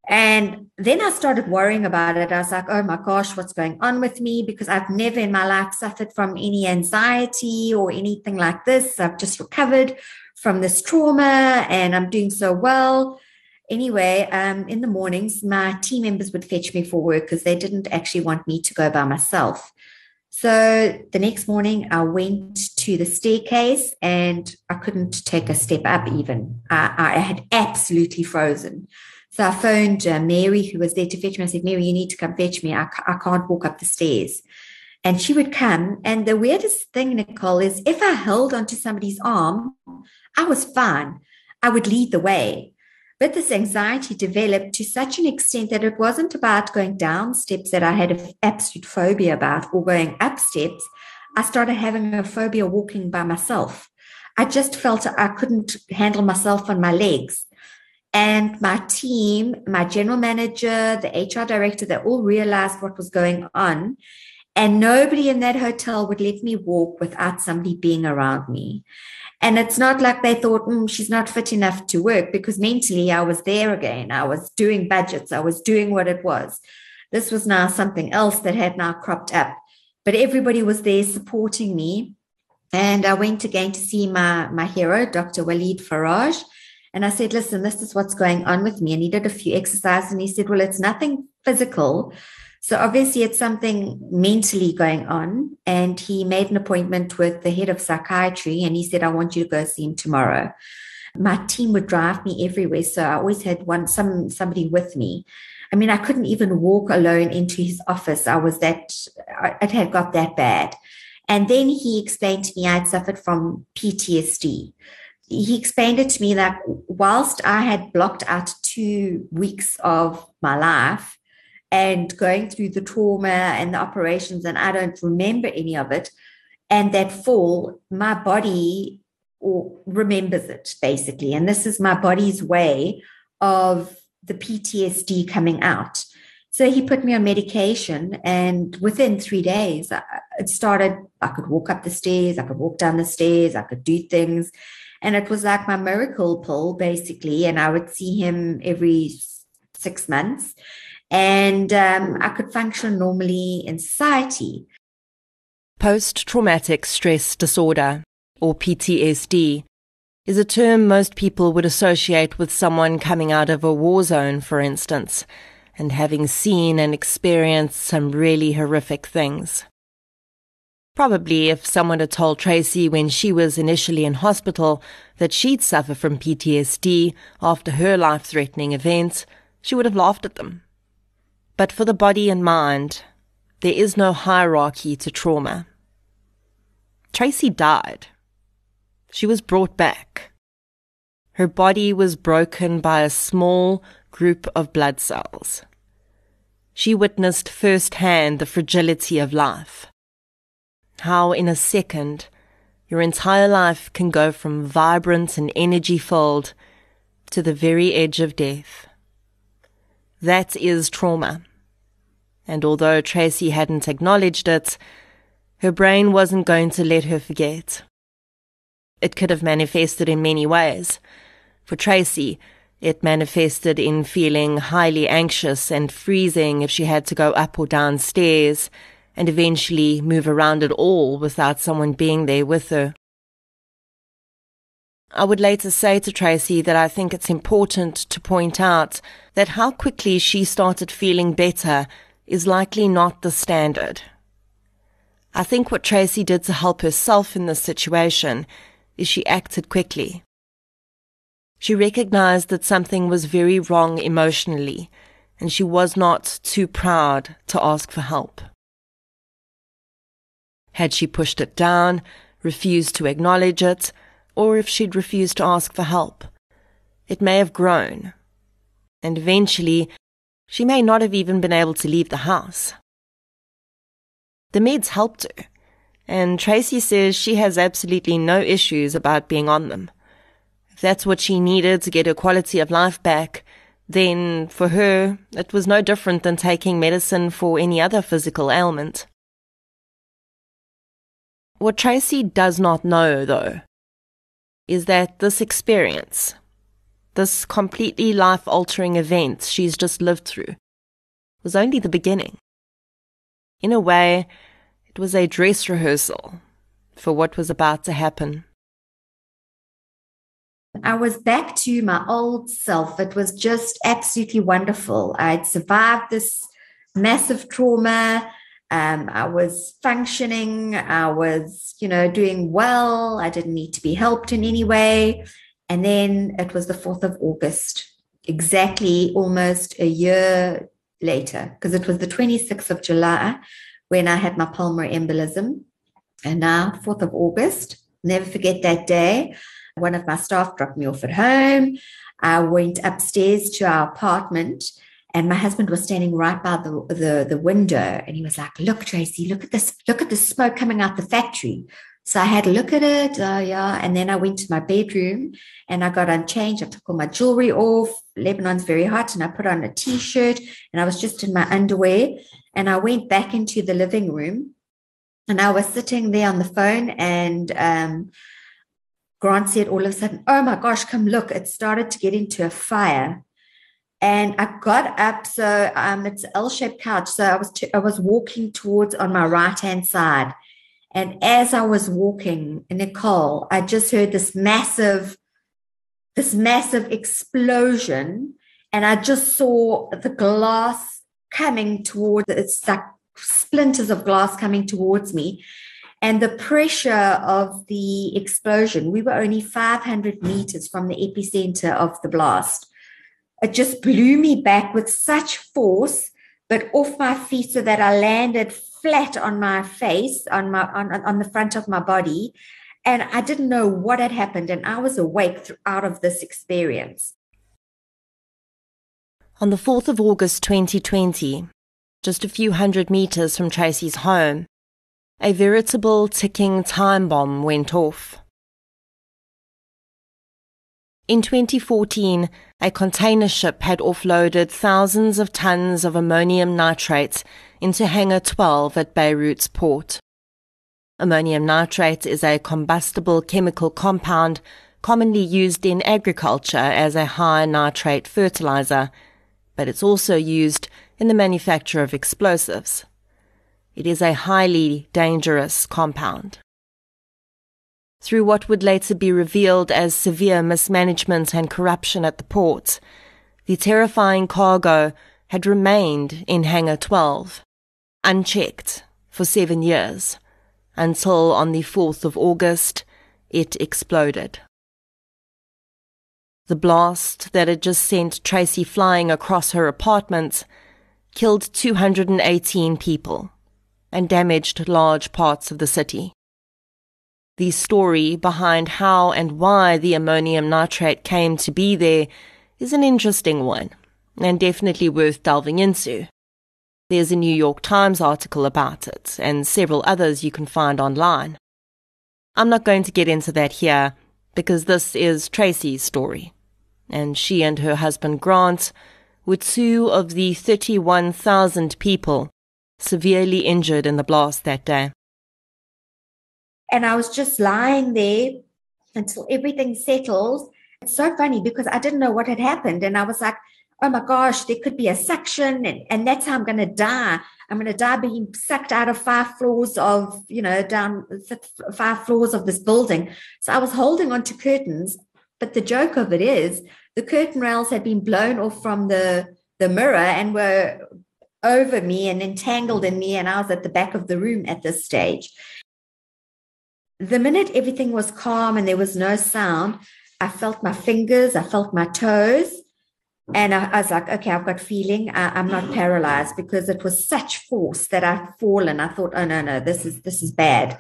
And then I started worrying about it. I was like, oh my gosh, what's going on with me? Because I've never in my life suffered from any anxiety or anything like this. I've just recovered from this trauma and I'm doing so well. Anyway, um, in the mornings, my team members would fetch me for work because they didn't actually want me to go by myself. So the next morning, I went to the staircase and I couldn't take a step up even. I, I had absolutely frozen. So I phoned uh, Mary, who was there to fetch me. I said, Mary, you need to come fetch me. I, I can't walk up the stairs. And she would come. And the weirdest thing, Nicole, is if I held onto somebody's arm, I was fine. I would lead the way. But this anxiety developed to such an extent that it wasn't about going down steps that I had an absolute phobia about or going up steps. I started having a phobia walking by myself. I just felt I couldn't handle myself on my legs. And my team, my general manager, the HR director, they all realized what was going on. And nobody in that hotel would let me walk without somebody being around me. And it's not like they thought, mm, she's not fit enough to work because mentally I was there again. I was doing budgets, I was doing what it was. This was now something else that had now cropped up. But everybody was there supporting me. And I went again to see my, my hero, Dr. Walid Faraj and I said, listen, this is what's going on with me. And he did a few exercises and he said, well, it's nothing physical. So obviously it's something mentally going on. And he made an appointment with the head of psychiatry and he said, I want you to go see him tomorrow. My team would drive me everywhere. So I always had one, some, somebody with me. I mean, I couldn't even walk alone into his office. I was that, it had got that bad. And then he explained to me I had suffered from PTSD he explained it to me that whilst I had blocked out two weeks of my life and going through the trauma and the operations, and I don't remember any of it, and that fall, my body remembers it basically. And this is my body's way of the PTSD coming out. So he put me on medication, and within three days, uh, it started. I could walk up the stairs, I could walk down the stairs, I could do things. And it was like my miracle pill, basically. And I would see him every six months. And um, I could function normally in society. Post traumatic stress disorder, or PTSD, is a term most people would associate with someone coming out of a war zone, for instance, and having seen and experienced some really horrific things. Probably if someone had told Tracey when she was initially in hospital that she'd suffer from PTSD after her life threatening events, she would have laughed at them. But for the body and mind, there is no hierarchy to trauma. Tracey died. She was brought back. Her body was broken by a small group of blood cells. She witnessed firsthand the fragility of life. How in a second, your entire life can go from vibrant and energy filled to the very edge of death. That is trauma. And although Tracey hadn't acknowledged it, her brain wasn't going to let her forget. It could have manifested in many ways. For Tracey, it manifested in feeling highly anxious and freezing if she had to go up or down stairs and eventually move around at all without someone being there with her. I would later say to Tracey that I think it's important to point out that how quickly she started feeling better is likely not the standard. I think what Tracey did to help herself in this situation is she acted quickly. She recognized that something was very wrong emotionally, and she was not too proud to ask for help. Had she pushed it down, refused to acknowledge it, or if she'd refused to ask for help, it may have grown. And eventually, she may not have even been able to leave the house. The meds helped her, and Tracey says she has absolutely no issues about being on them. If that's what she needed to get her quality of life back, then for her, it was no different than taking medicine for any other physical ailment. What Tracey does not know, though, is that this experience, this completely life altering event she's just lived through, was only the beginning. In a way, it was a dress rehearsal for what was about to happen. I was back to my old self. It was just absolutely wonderful. I'd survived this massive trauma. Um, I was functioning. I was, you know, doing well. I didn't need to be helped in any way. And then it was the 4th of August, exactly almost a year later, because it was the 26th of July when I had my pulmonary embolism. And now, 4th of August, never forget that day. One of my staff dropped me off at home. I went upstairs to our apartment and my husband was standing right by the, the, the window and he was like, look, Tracey, look at this, look at the smoke coming out the factory. So I had a look at it, uh, yeah, and then I went to my bedroom and I got unchanged. I took all my jewelry off. Lebanon's very hot, and I put on a t-shirt, and I was just in my underwear. And I went back into the living room, and I was sitting there on the phone, and um, Grant said all of a sudden, "Oh my gosh, come look! It started to get into a fire." And I got up, so um, it's L-shaped couch. So I was t- I was walking towards on my right hand side and as I was walking, Nicole, I just heard this massive, this massive explosion. And I just saw the glass coming towards it's like splinters of glass coming towards me. And the pressure of the explosion, we were only 500 meters from the epicenter of the blast. It just blew me back with such force, but off my feet so that I landed flat on my face, on my on, on the front of my body. And I didn't know what had happened. And I was awake throughout of this experience. On the 4th of August 2020, just a few hundred meters from Tracey's home, a veritable ticking time bomb went off. In 2014, a container ship had offloaded thousands of tons of ammonium nitrate into Hangar 12 at Beirut's port. Ammonium nitrate is a combustible chemical compound commonly used in agriculture as a high nitrate fertilizer, but it's also used in the manufacture of explosives. It is a highly dangerous compound. Through what would later be revealed as severe mismanagement and corruption at the port, the terrifying cargo had remained in Hangar 12, unchecked, for seven years, until on the 4th of August, it exploded. The blast that had just sent Tracey flying across her apartment killed 218 people and damaged large parts of the city. The story behind how and why the ammonium nitrate came to be there is an interesting one and definitely worth delving into. There's a New York Times article about it and several others you can find online. I'm not going to get into that here because this is Tracey's story. And she and her husband Grant were two of the 31,000 people severely injured in the blast that day. And I was just lying there until everything settled. It's so funny because I didn't know what had happened. And I was like, oh my gosh, there could be a suction, and, and that's how I'm going to die. I'm going to die being sucked out of five floors of, you know, down five floors of this building. So I was holding on to curtains. But the joke of it is the curtain rails had been blown off from the, the mirror and were over me and entangled in me. And I was at the back of the room at this stage. The minute everything was calm and there was no sound, I felt my fingers, I felt my toes. And I, I, was like, okay, I've got feeling. I, am not paralyzed because it was such force that I'd fallen. I thought, oh no, no, this is this is bad.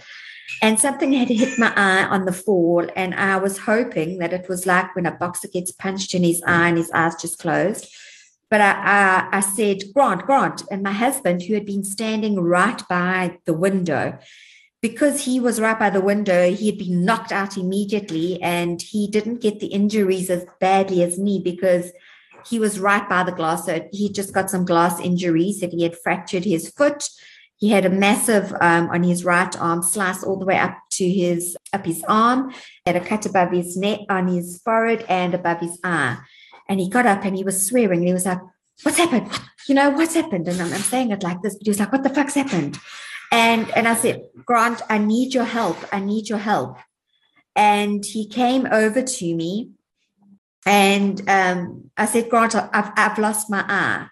And something had hit my eye on the fall, and I was hoping that it was like when a boxer gets punched in his eye and his eyes just closed. But I, I, I said, Grant, Grant, and my husband, who had been standing right by the window, because he was right by the window, he had been knocked out immediately, and he didn't get the injuries as badly as me because he was right by the glass. So he just got some glass injuries that he had fractured his foot. He had a massive um, on his right arm slice all the way up to his up his arm. He had a cut above his neck, on his forehead, and above his eye. And he got up and he was swearing. He was like, "What's happened? You know what's happened?" And I'm, I'm saying it like this, but he was like, "What the fuck's happened?" And and I said, "Grant, I need your help. I need your help." And he came over to me and um, I said, Grant, I've, I've lost my eye.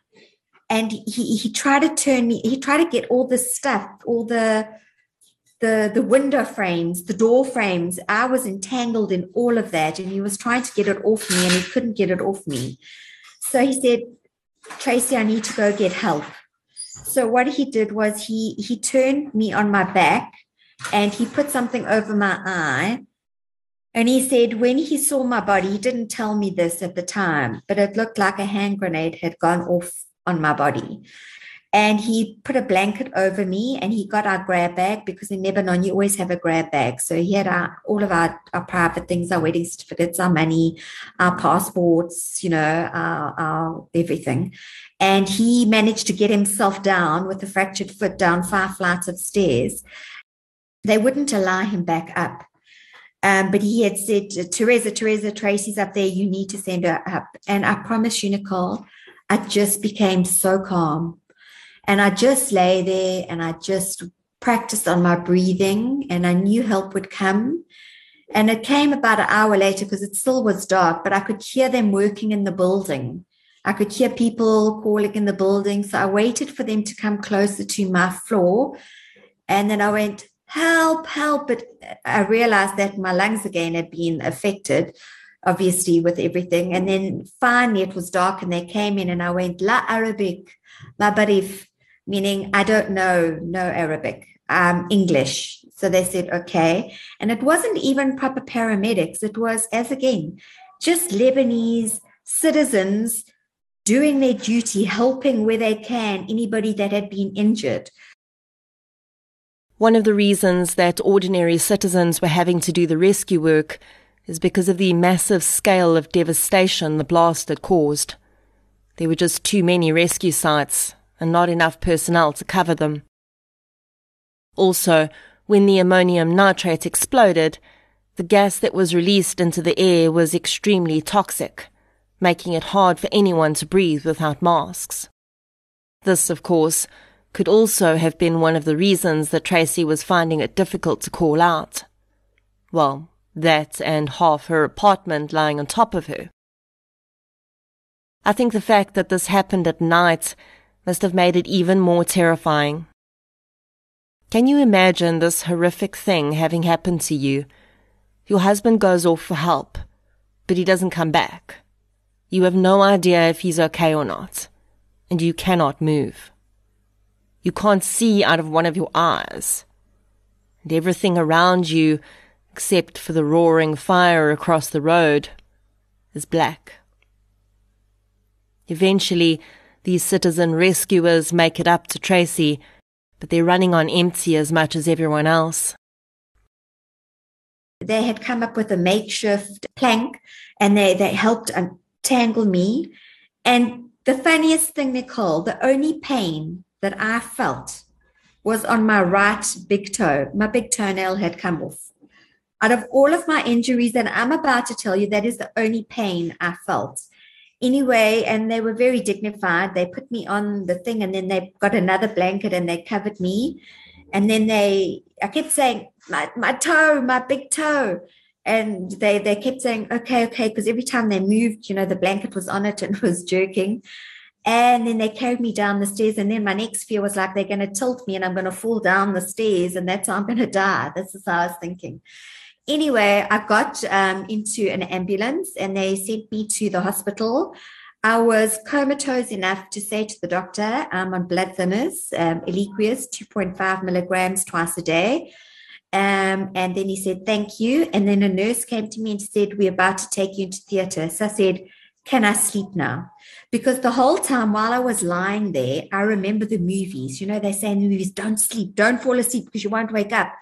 And he, he tried to turn me, he tried to get all the stuff, all the, the, the window frames, the door frames. I was entangled in all of that. And he was trying to get it off me and he couldn't get it off me. So he said, Tracey, I need to go get help. So what he did was he he turned me on my back and he put something over my eye and he said, when he saw my body, he didn't tell me this at the time, but it looked like a hand grenade had gone off on my body. And he put a blanket over me and he got our grab bag because in Lebanon, you always have a grab bag. So he had our, all of our, our private things, our wedding certificates, our money, our passports, you know, our, our everything. And he managed to get himself down with a fractured foot down five flights of stairs. They wouldn't allow him back up. Um, but he had said, Teresa, Teresa, Tracey's up there. You need to send her up. And I promise you, Nicole, I just became so calm. And I just lay there and I just practiced on my breathing and I knew help would come. And it came about an hour later because it still was dark, but I could hear them working in the building. I could hear people calling in the building. So I waited for them to come closer to my floor. And then I went, help, help. But I realized that my lungs again had been affected, obviously, with everything. And then finally it was dark and they came in and I went, La Arabic, La Barif, meaning I don't know, no Arabic, um, English. So they said, okay. And it wasn't even proper paramedics. It was, as again, just Lebanese citizens doing their duty, helping where they can anybody that had been injured. One of the reasons that ordinary citizens were having to do the rescue work is because of the massive scale of devastation the blast had caused. There were just too many rescue sites and not enough personnel to cover them. Also, when the ammonium nitrate exploded, the gas that was released into the air was extremely toxic, making it hard for anyone to breathe without masks. This, of course, could also have been one of the reasons that Tracey was finding it difficult to call out. Well, that and half her apartment lying on top of her. I think the fact that this happened at night must have made it even more terrifying. Can you imagine this horrific thing having happened to you? Your husband goes off for help, but he doesn't come back. You have no idea if he's okay or not, and you cannot move. You can't see out of one of your eyes, and everything around you, except for the roaring fire across the road, is black. Eventually, these citizen rescuers make it up to Tracey, but they're running on empty as much as everyone else. They had come up with a makeshift plank and they, they helped untangle me. And the funniest thing, Nicole, the only pain that I felt was on my right big toe. My big toenail had come off. Out of all of my injuries that I'm about to tell you, that is the only pain I felt anyway, and they were very dignified. They put me on the thing and then they got another blanket and they covered me. And then they, I kept saying, my, my toe, my big toe. And they, they kept saying, okay, okay, because every time they moved, you know, the blanket was on it and was jerking. And then they carried me down the stairs. And then my next fear was like, they're going to tilt me and I'm going to fall down the stairs and that's how I'm going to die. This is how I was thinking anyway, I got um, into an ambulance and they sent me to the hospital. I was comatose enough to say to the doctor, I'm on blood thinners, um, Eliquis, 2.5 milligrams twice a day. Um, and then he said, Thank you. And then a nurse came to me and said, We're about to take you into theatre. So I said, Can I sleep now? Because the whole time while I was lying there, I remember the movies. You know, they say in the movies, Don't sleep, don't fall asleep because you won't wake up.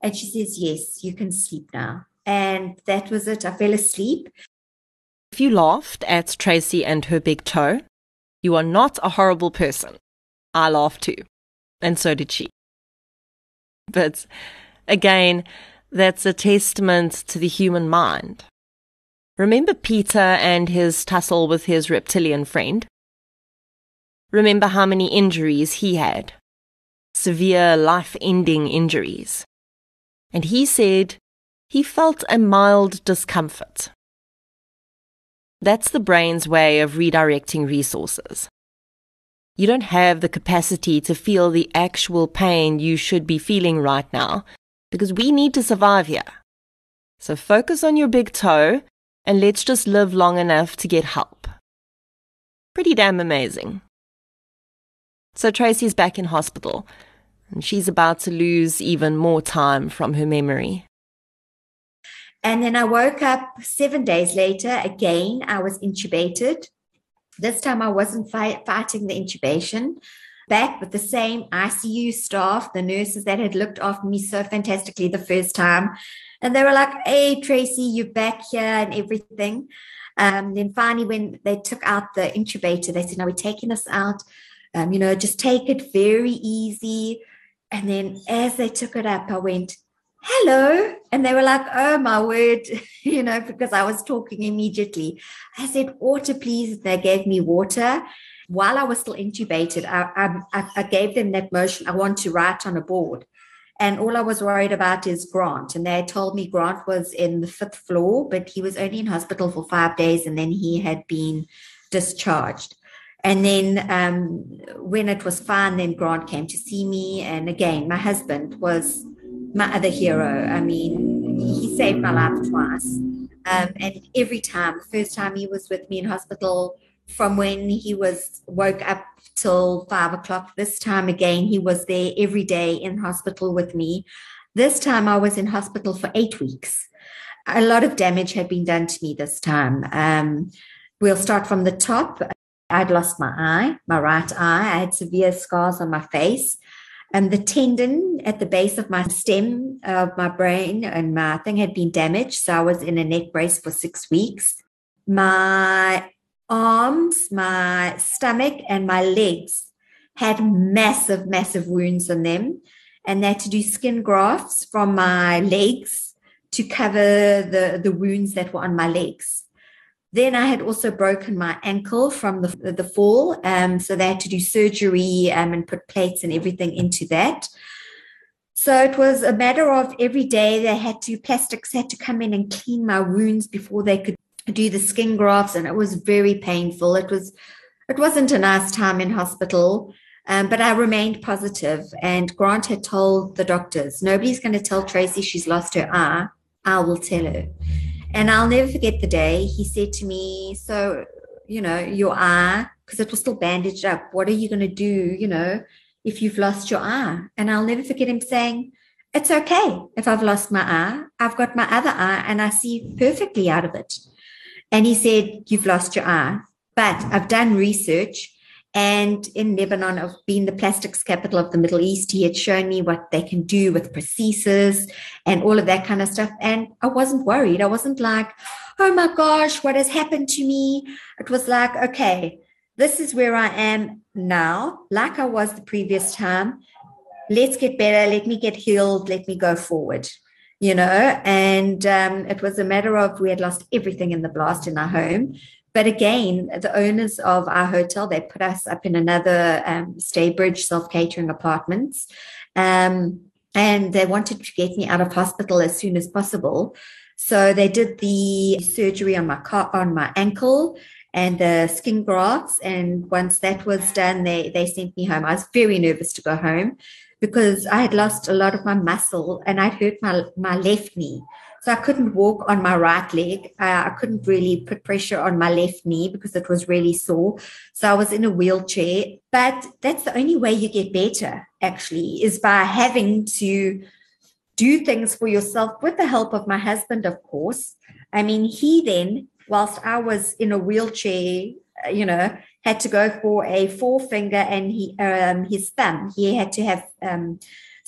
And she says, Yes, you can sleep now. And that was it. I fell asleep. If you laughed at Tracey and her big toe, you are not a horrible person. I laughed too. And so did she. But again, that's a testament to the human mind. Remember Peter and his tussle with his reptilian friend? Remember how many injuries he had? Severe life ending injuries and he said he felt a mild discomfort. That's the brain's way of redirecting resources. You don't have the capacity to feel the actual pain you should be feeling right now because we need to survive here. So focus on your big toe and let's just live long enough to get help. Pretty damn amazing. So Tracey's back in hospital and she's about to lose even more time from her memory. And then I woke up seven days later. Again, I was intubated. This time I wasn't fight, fighting the intubation. Back with the same ICU staff, the nurses that had looked after me so fantastically the first time. And they were like, hey, Tracey, you're back here and everything. Um, then finally, when they took out the intubator, they said, no, we're taking this out. Um, you know, just take it very easy. And then as they took it up, I went, hello. And they were like, oh my word, you know, because I was talking immediately. I said, water, please. They gave me water. While I was still intubated, I, I, I gave them that motion. I want to write on a board. And all I was worried about is Grant. And they told me Grant was in the fifth floor, but he was only in hospital for five days and then he had been discharged. And then um, when it was fine, then Grant came to see me. And again, my husband was my other hero. I mean, he saved my life twice. Um, and every time, the first time he was with me in hospital, from when he was woke up till five o'clock, this time again, he was there every day in hospital with me. This time I was in hospital for eight weeks. A lot of damage had been done to me this time. Um, we'll start from the top. I'd lost my eye, my right eye. I had severe scars on my face. And the tendon at the base of my stem of my brain and my thing had been damaged. So I was in a neck brace for six weeks. My arms, my stomach, and my legs had massive, massive wounds on them. And they had to do skin grafts from my legs to cover the, the wounds that were on my legs. Then I had also broken my ankle from the, the fall. Um, so they had to do surgery um, and put plates and everything into that. So it was a matter of every day they had to, plastics had to come in and clean my wounds before they could do the skin grafts. And it was very painful. It was, it wasn't a nice time in hospital. Um, but I remained positive, and Grant had told the doctors, nobody's going to tell Tracey she's lost her eye. I will tell her. And I'll never forget the day he said to me, So, you know, your eye, because it was still bandaged up, what are you going to do, you know, if you've lost your eye? And I'll never forget him saying, It's okay if I've lost my eye. I've got my other eye and I see perfectly out of it. And he said, You've lost your eye. But I've done research and in Lebanon, of being the plastics capital of the Middle East, he had shown me what they can do with prosthesis and all of that kind of stuff. And I wasn't worried. I wasn't like, oh my gosh, what has happened to me? It was like, okay, this is where I am now, like I was the previous time. Let's get better. Let me get healed. Let me go forward you know and um, it was a matter of we had lost everything in the blast in our home but again, the owners of our hotel, they put us up in another um, Staybridge self-catering apartments. Um, and they wanted to get me out of hospital as soon as possible. So they did the surgery on my car, on my ankle and the skin grafts. And once that was done, they, they sent me home. I was very nervous to go home because I had lost a lot of my muscle and I'd hurt my, my left knee. So I couldn't walk on my right leg. Uh, I couldn't really put pressure on my left knee because it was really sore. So I was in a wheelchair. But that's the only way you get better, actually, is by having to do things for yourself with the help of my husband, of course. I mean, he then, whilst I was in a wheelchair, uh, you know, had to go for a forefinger and he um, his thumb. He had to have um,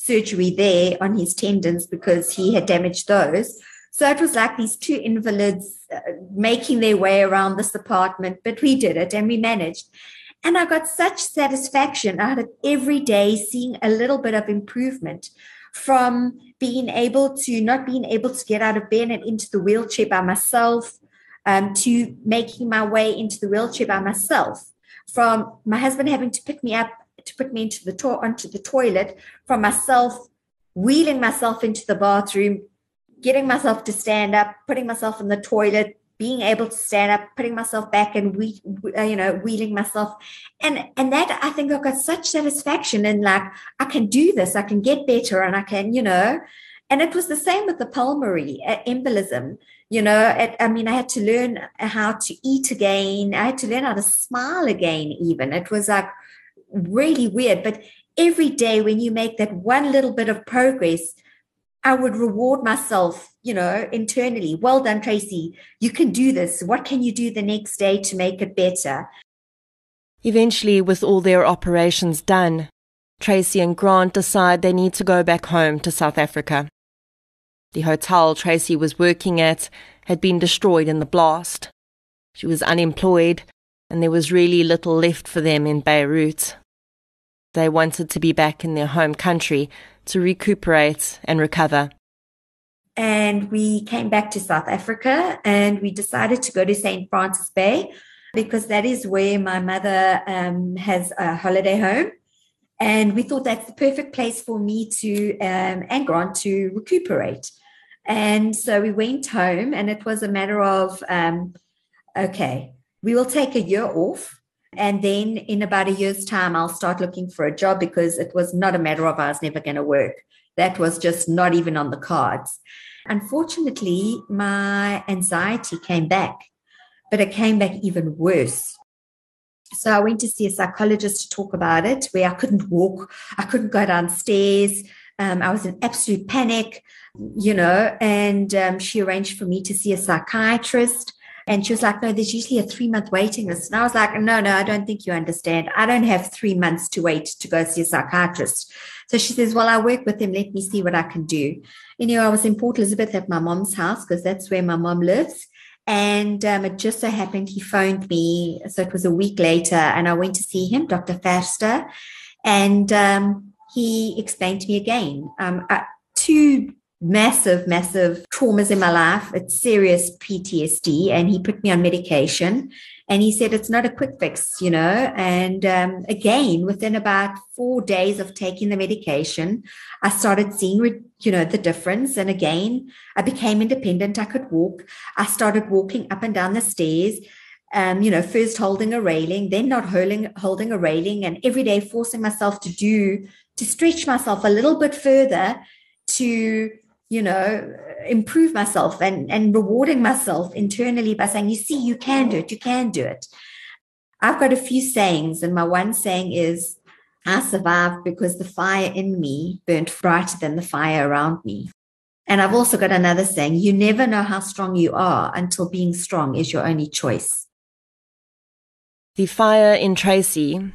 surgery there on his tendons because he had damaged those. So it was like these two invalids uh, making their way around this apartment, but we did it and we managed. And I got such satisfaction out of every day seeing a little bit of improvement from being able to not being able to get out of bed and into the wheelchair by myself um, to making my way into the wheelchair by myself from my husband having to pick me up to put me into the to- onto the toilet from myself wheeling myself into the bathroom getting myself to stand up putting myself in the toilet being able to stand up putting myself back and we uh, you know wheeling myself. And and that i think i got such satisfaction in like i can do this i can get better and i can you know. And it was the same with the pulmonary uh, embolism you know. It, i mean i had to learn how to eat again. I had to learn how to smile again even. It was like really weird. But every day when you make that one little bit of progress, I would reward myself, you know, internally. Well done, Tracey. You can do this. What can you do the next day to make it better? Eventually, with all their operations done, Tracey and Grant decide they need to go back home to South Africa. The hotel Tracey was working at had been destroyed in the blast. She was unemployed, and there was really little left for them in Beirut. They wanted to be back in their home country to recuperate and recover. And we came back to South Africa and we decided to go to St. Francis Bay because that is where my mother um, has a holiday home. And we thought that's the perfect place for me to, um, and Grant to recuperate. And so we went home, and it was a matter of, um, okay, we will take a year off and then in about a year's time, I'll start looking for a job because it was not a matter of I was never going to work. That was just not even on the cards. Unfortunately, my anxiety came back, but it came back even worse. So I went to see a psychologist to talk about it, where I couldn't walk, I couldn't go downstairs. Um, I was in absolute panic, you know, and um, she arranged for me to see a psychiatrist. And she was like, no, there's usually a three month waiting list. And I was like, no, no, I don't think you understand. I don't have three months to wait to go see a psychiatrist. So she says, well, I work with him. Let me see what I can do. Know, I was in Port Elizabeth at my mom's house because that's where my mom lives. And um, it just so happened he phoned me. So it was a week later, and I went to see him, Dr. Verster. And um, he explained to me again um, uh, two massive, massive traumas in my life. It's serious PTSD. And he put me on medication. And he said, it's not a quick fix, you know. And um, again, within about four days of taking the medication, I started seeing, you know, the difference. And again, I became independent. I could walk. I started walking up and down the stairs. Um, you know, first holding a railing, then not holding holding a railing, and every day forcing myself to do to stretch myself a little bit further to you know, improve myself and, and rewarding myself internally by saying, you see, you can do it, you can do it. I've got a few sayings, and my one saying is, I survived because the fire in me burnt brighter than the fire around me. And I've also got another saying, you never know how strong you are until being strong is your only choice. The fire in Tracey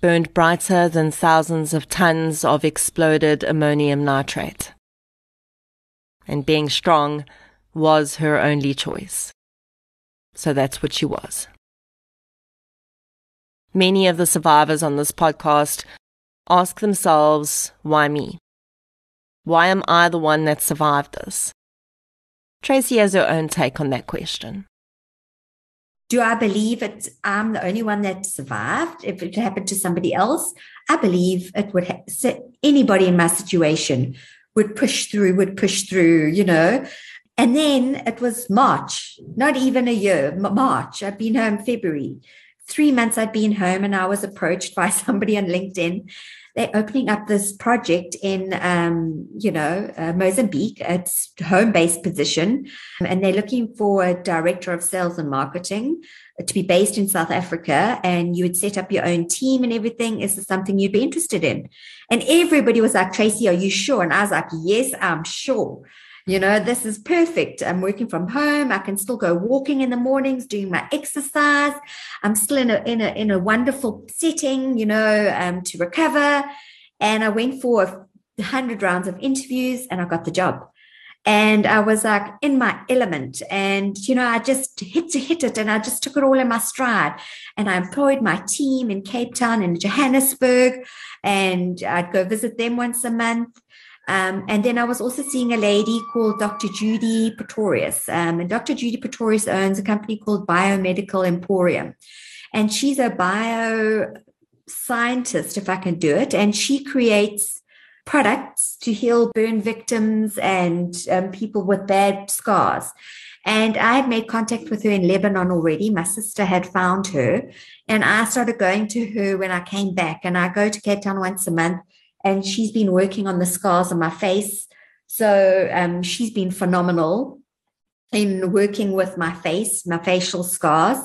burned brighter than thousands of tons of exploded ammonium nitrate and being strong was her only choice. So that's what she was. Many of the survivors on this podcast ask themselves, why me? Why am I the one that survived this? Tracey has her own take on that question. Do I believe it? I'm the only one that survived? If it happened to somebody else, I believe it would ha- anybody in my situation would push through, would push through, you know. And then it was March, not even a year, March. I'd been home February. Three months I'd been home and I was approached by somebody on LinkedIn. They're opening up this project in, um, you know, uh, Mozambique. It's home-based position, and they're looking for a director of sales and marketing to be based in South Africa and you would set up your own team and everything. Is this something you'd be interested in? And everybody was like, Tracey, are you sure? And I was like, yes, I'm sure. You know, this is perfect. I'm working from home. I can still go walking in the mornings, doing my exercise. I'm still in a in a in a wonderful setting, you know, um, to recover. And I went for a hundred rounds of interviews and I got the job and I was like in my element. And, you know, I just hit to hit it and I just took it all in my stride. And I employed my team in Cape Town and Johannesburg, and I'd go visit them once a month. Um, and then I was also seeing a lady called Dr. Judey Pretorius. Um, and Dr. Judey Pretorius owns a company called Biomedical Emporium. And she's a bio scientist, if I can do it. And she creates products to heal burn victims and um, people with bad scars. And I had made contact with her in Lebanon already. My sister had found her. And I started going to her when I came back. And I go to Cape Town once a month. And she's been working on the scars on my face. So um, she's been phenomenal in working with my face, my facial scars.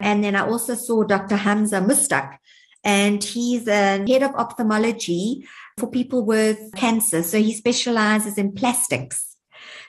And then I also saw Dr. Hamza Mustak, and he's a head of ophthalmology for people with cancer. So he specializes in plastics.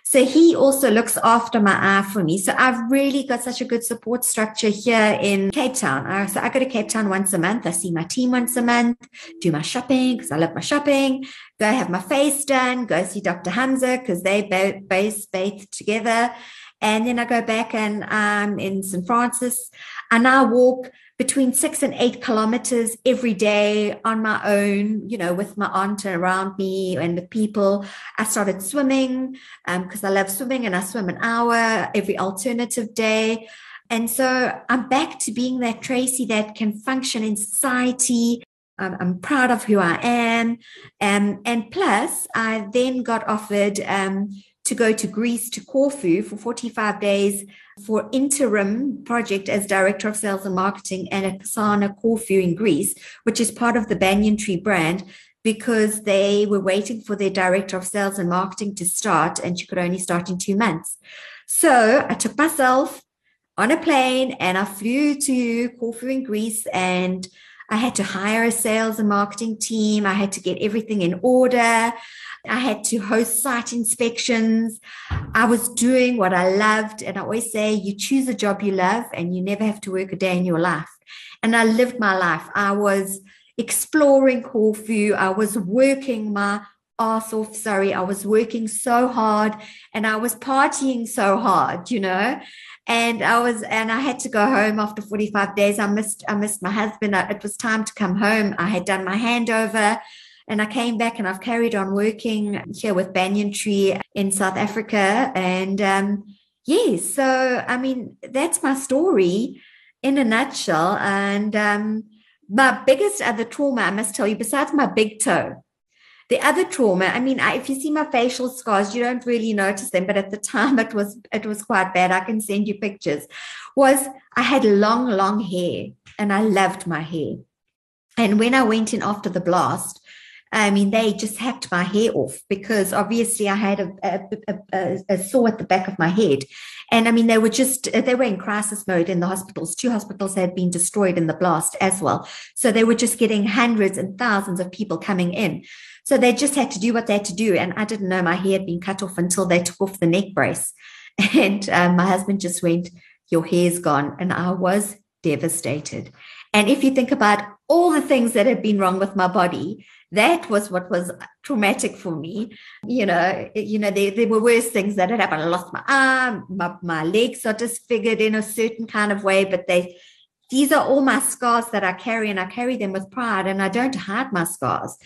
So he also looks after my eye for me. So I've really got such a good support structure here in Cape Town. So I go to Cape Town once a month. I see my team once a month, do my shopping because I love my shopping, go have my face done, go see Dr. Hamza because they both bathe together. And then I go back and I'm in St. Francis and I walk between six and eight kilometers every day on my own, you know, with my aunt around me and with people. I started swimming because um, I love swimming and I swim an hour every alternative day. And so I'm back to being that Tracey that can function in society. Um, I'm proud of who I am. Um, and plus, I then got offered um, to go to Greece to Corfu for 45 days for interim project as director of sales and marketing and at Angsana Corfu in Greece, which is part of the Banyan Tree brand because they were waiting for their director of sales and marketing to start and she could only start in two months. So I took myself on a plane and I flew to Corfu in Greece and I had to hire a sales and marketing team. I had to get everything in order. I had to host site inspections. I was doing what I loved. And I always say, you choose a job you love and you never have to work a day in your life. And I lived my life. I was exploring Corfu. I was working my ass off. Sorry, I was working so hard and I was partying so hard, you know. And I was, and I had to go home after 45 days. I missed, I missed my husband. It was time to come home. I had done my handover And I came back and I've carried on working here with Banyan Tree in South Africa. And um, yes, so I mean, that's my story in a nutshell. And um, my biggest other trauma, I must tell you, besides my big toe, the other trauma, I mean, I, if you see my facial scars, you don't really notice them, but at the time it was it was quite bad. I can send you pictures. Was I had long, long hair and I loved my hair. And when I went in after the blast, I mean, they just hacked my hair off because obviously I had a, a, a, a, sore at the back of my head. And I mean, they were just, they were in crisis mode in the hospitals. Two hospitals had been destroyed in the blast as well. So they were just getting hundreds and thousands of people coming in. So they just had to do what they had to do. And I didn't know my hair had been cut off until they took off the neck brace. And um, my husband just went, Your hair's gone. And I was devastated. And if you think about all the things that had been wrong with my body, that was what was traumatic for me. You know, you know, there, there were worse things that had happened. I lost my arm, my, my legs are disfigured in a certain kind of way, but they these are all my scars that I carry, and I carry them with pride, and I don't hide my scars.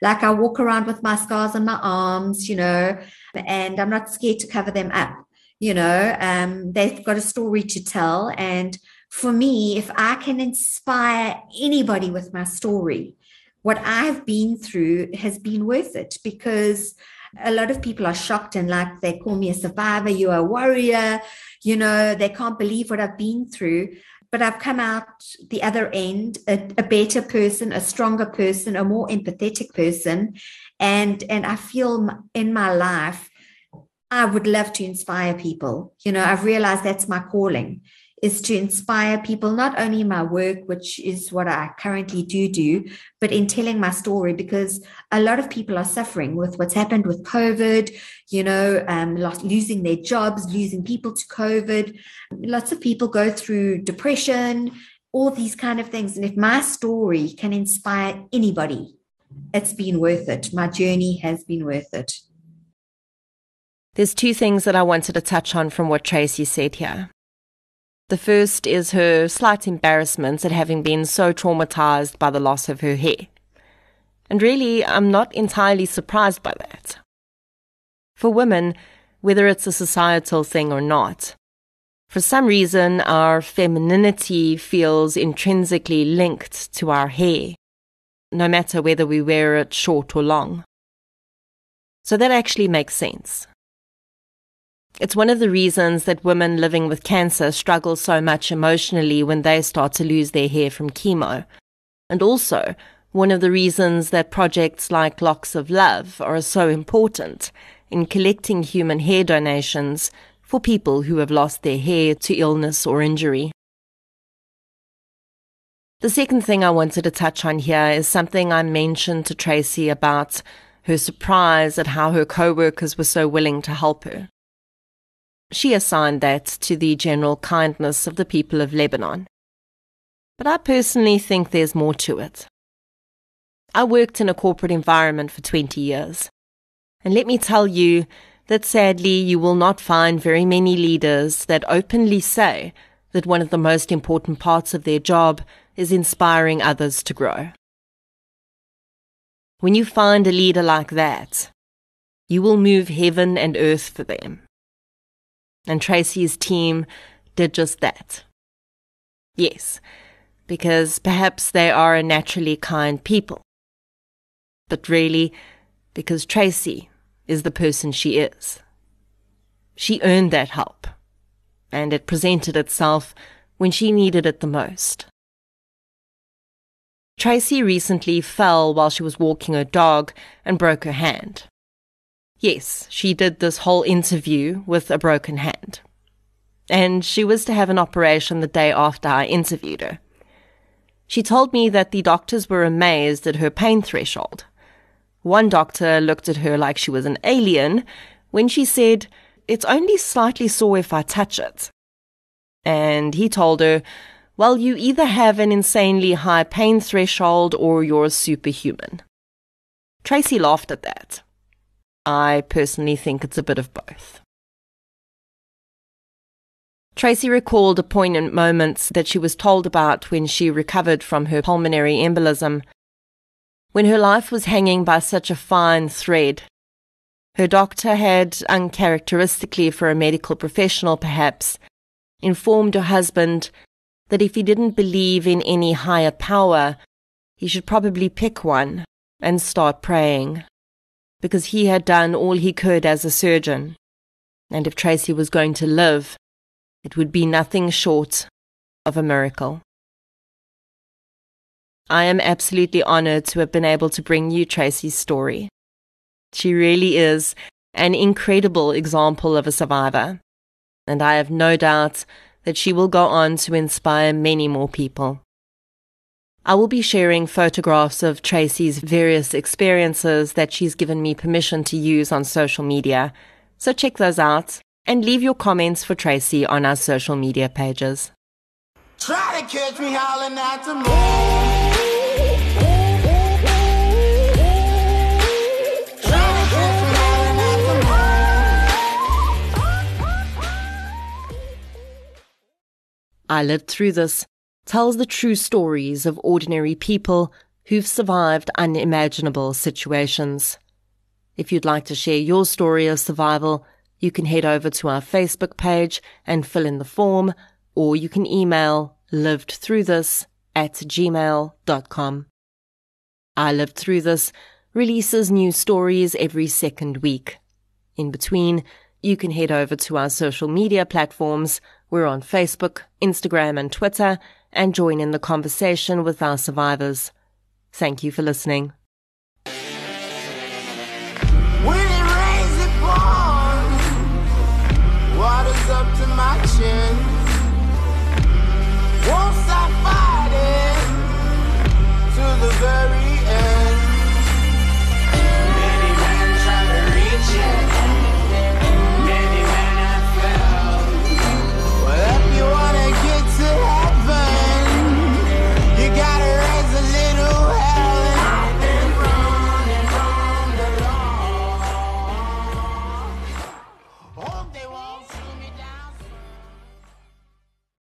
Like I walk around with my scars on my arms, you know, and I'm not scared to cover them up. You know, um, they've got a story to tell. And for me, if I can inspire anybody with my story, what I've been through has been worth it because a lot of people are shocked and like they call me a survivor, you're a warrior, you know, they can't believe what I've been through. But I've come out the other end a, a, better person, a stronger person, a more empathetic person, and and I feel in my life I would love to inspire people. You know, I've realized that's my calling is to inspire people, not only in my work, which is what I currently do do, but in telling my story because a lot of people are suffering with what's happened with COVID, you know, um, losing their jobs, losing people to COVID. Lots of people go through depression, all these kind of things. And if my story can inspire anybody, it's been worth it. My journey has been worth it. There's two things that I wanted to touch on from what Tracey said here. The first is her slight embarrassment at having been so traumatized by the loss of her hair. And really, I'm not entirely surprised by that. For women, whether it's a societal thing or not, for some reason, our femininity feels intrinsically linked to our hair, no matter whether we wear it short or long. So that actually makes sense. It's one of the reasons that women living with cancer struggle so much emotionally when they start to lose their hair from chemo. And also, one of the reasons that projects like Locks of Love are so important in collecting human hair donations for people who have lost their hair to illness or injury. The second thing I wanted to touch on here is something I mentioned to Tracey about her surprise at how her co-workers were so willing to help her. She assigned that to the general kindness of the people of Lebanon. But I personally think there's more to it. I worked in a corporate environment for 20 years. And let me tell you that sadly you will not find very many leaders that openly say that one of the most important parts of their job is inspiring others to grow. When you find a leader like that, you will move heaven and earth for them. And Tracey's team did just that. Yes, because perhaps they are a naturally kind people. But really, because Tracey is the person she is. She earned that help, and it presented itself when she needed it the most. Tracey recently fell while she was walking her dog and broke her hand. Yes, she did this whole interview with a broken hand. And she was to have an operation the day after I interviewed her. She told me that the doctors were amazed at her pain threshold. One doctor looked at her like she was an alien when she said, It's only slightly sore if I touch it. And he told her, Well, you either have an insanely high pain threshold or you're superhuman. Tracey laughed at that. I personally think it's a bit of both. Tracey recalled the poignant moments that she was told about when she recovered from her pulmonary embolism. when her life was hanging by such a fine thread. Her doctor had, uncharacteristically for a medical professional perhaps, informed her husband that if he didn't believe in any higher power, he should probably pick one and start praying, because he had done all he could as a surgeon, and if Tracey was going to live, it would be nothing short of a miracle. I am absolutely honored to have been able to bring you Tracey's story. She really is an incredible example of a survivor, and I have no doubt that she will go on to inspire many more people. I will be sharing photographs of Tracey's various experiences that she's given me permission to use on social media, so check those out and leave your comments for Tracey on our social media pages. Try to catch me howling at the moon. Try to catch me howling at the moon. I Lived Through This tells the true stories of ordinary people who've survived unimaginable situations. If you'd like to share your story of survival, you can head over to our Facebook page and fill in the form, or you can email livedthroughthis at gmail.com. I Lived Through This releases new stories every second week. In between, you can head over to our social media platforms. We're on Facebook, Instagram, and Twitter, and join in the conversation with our survivors. Thank you for listening.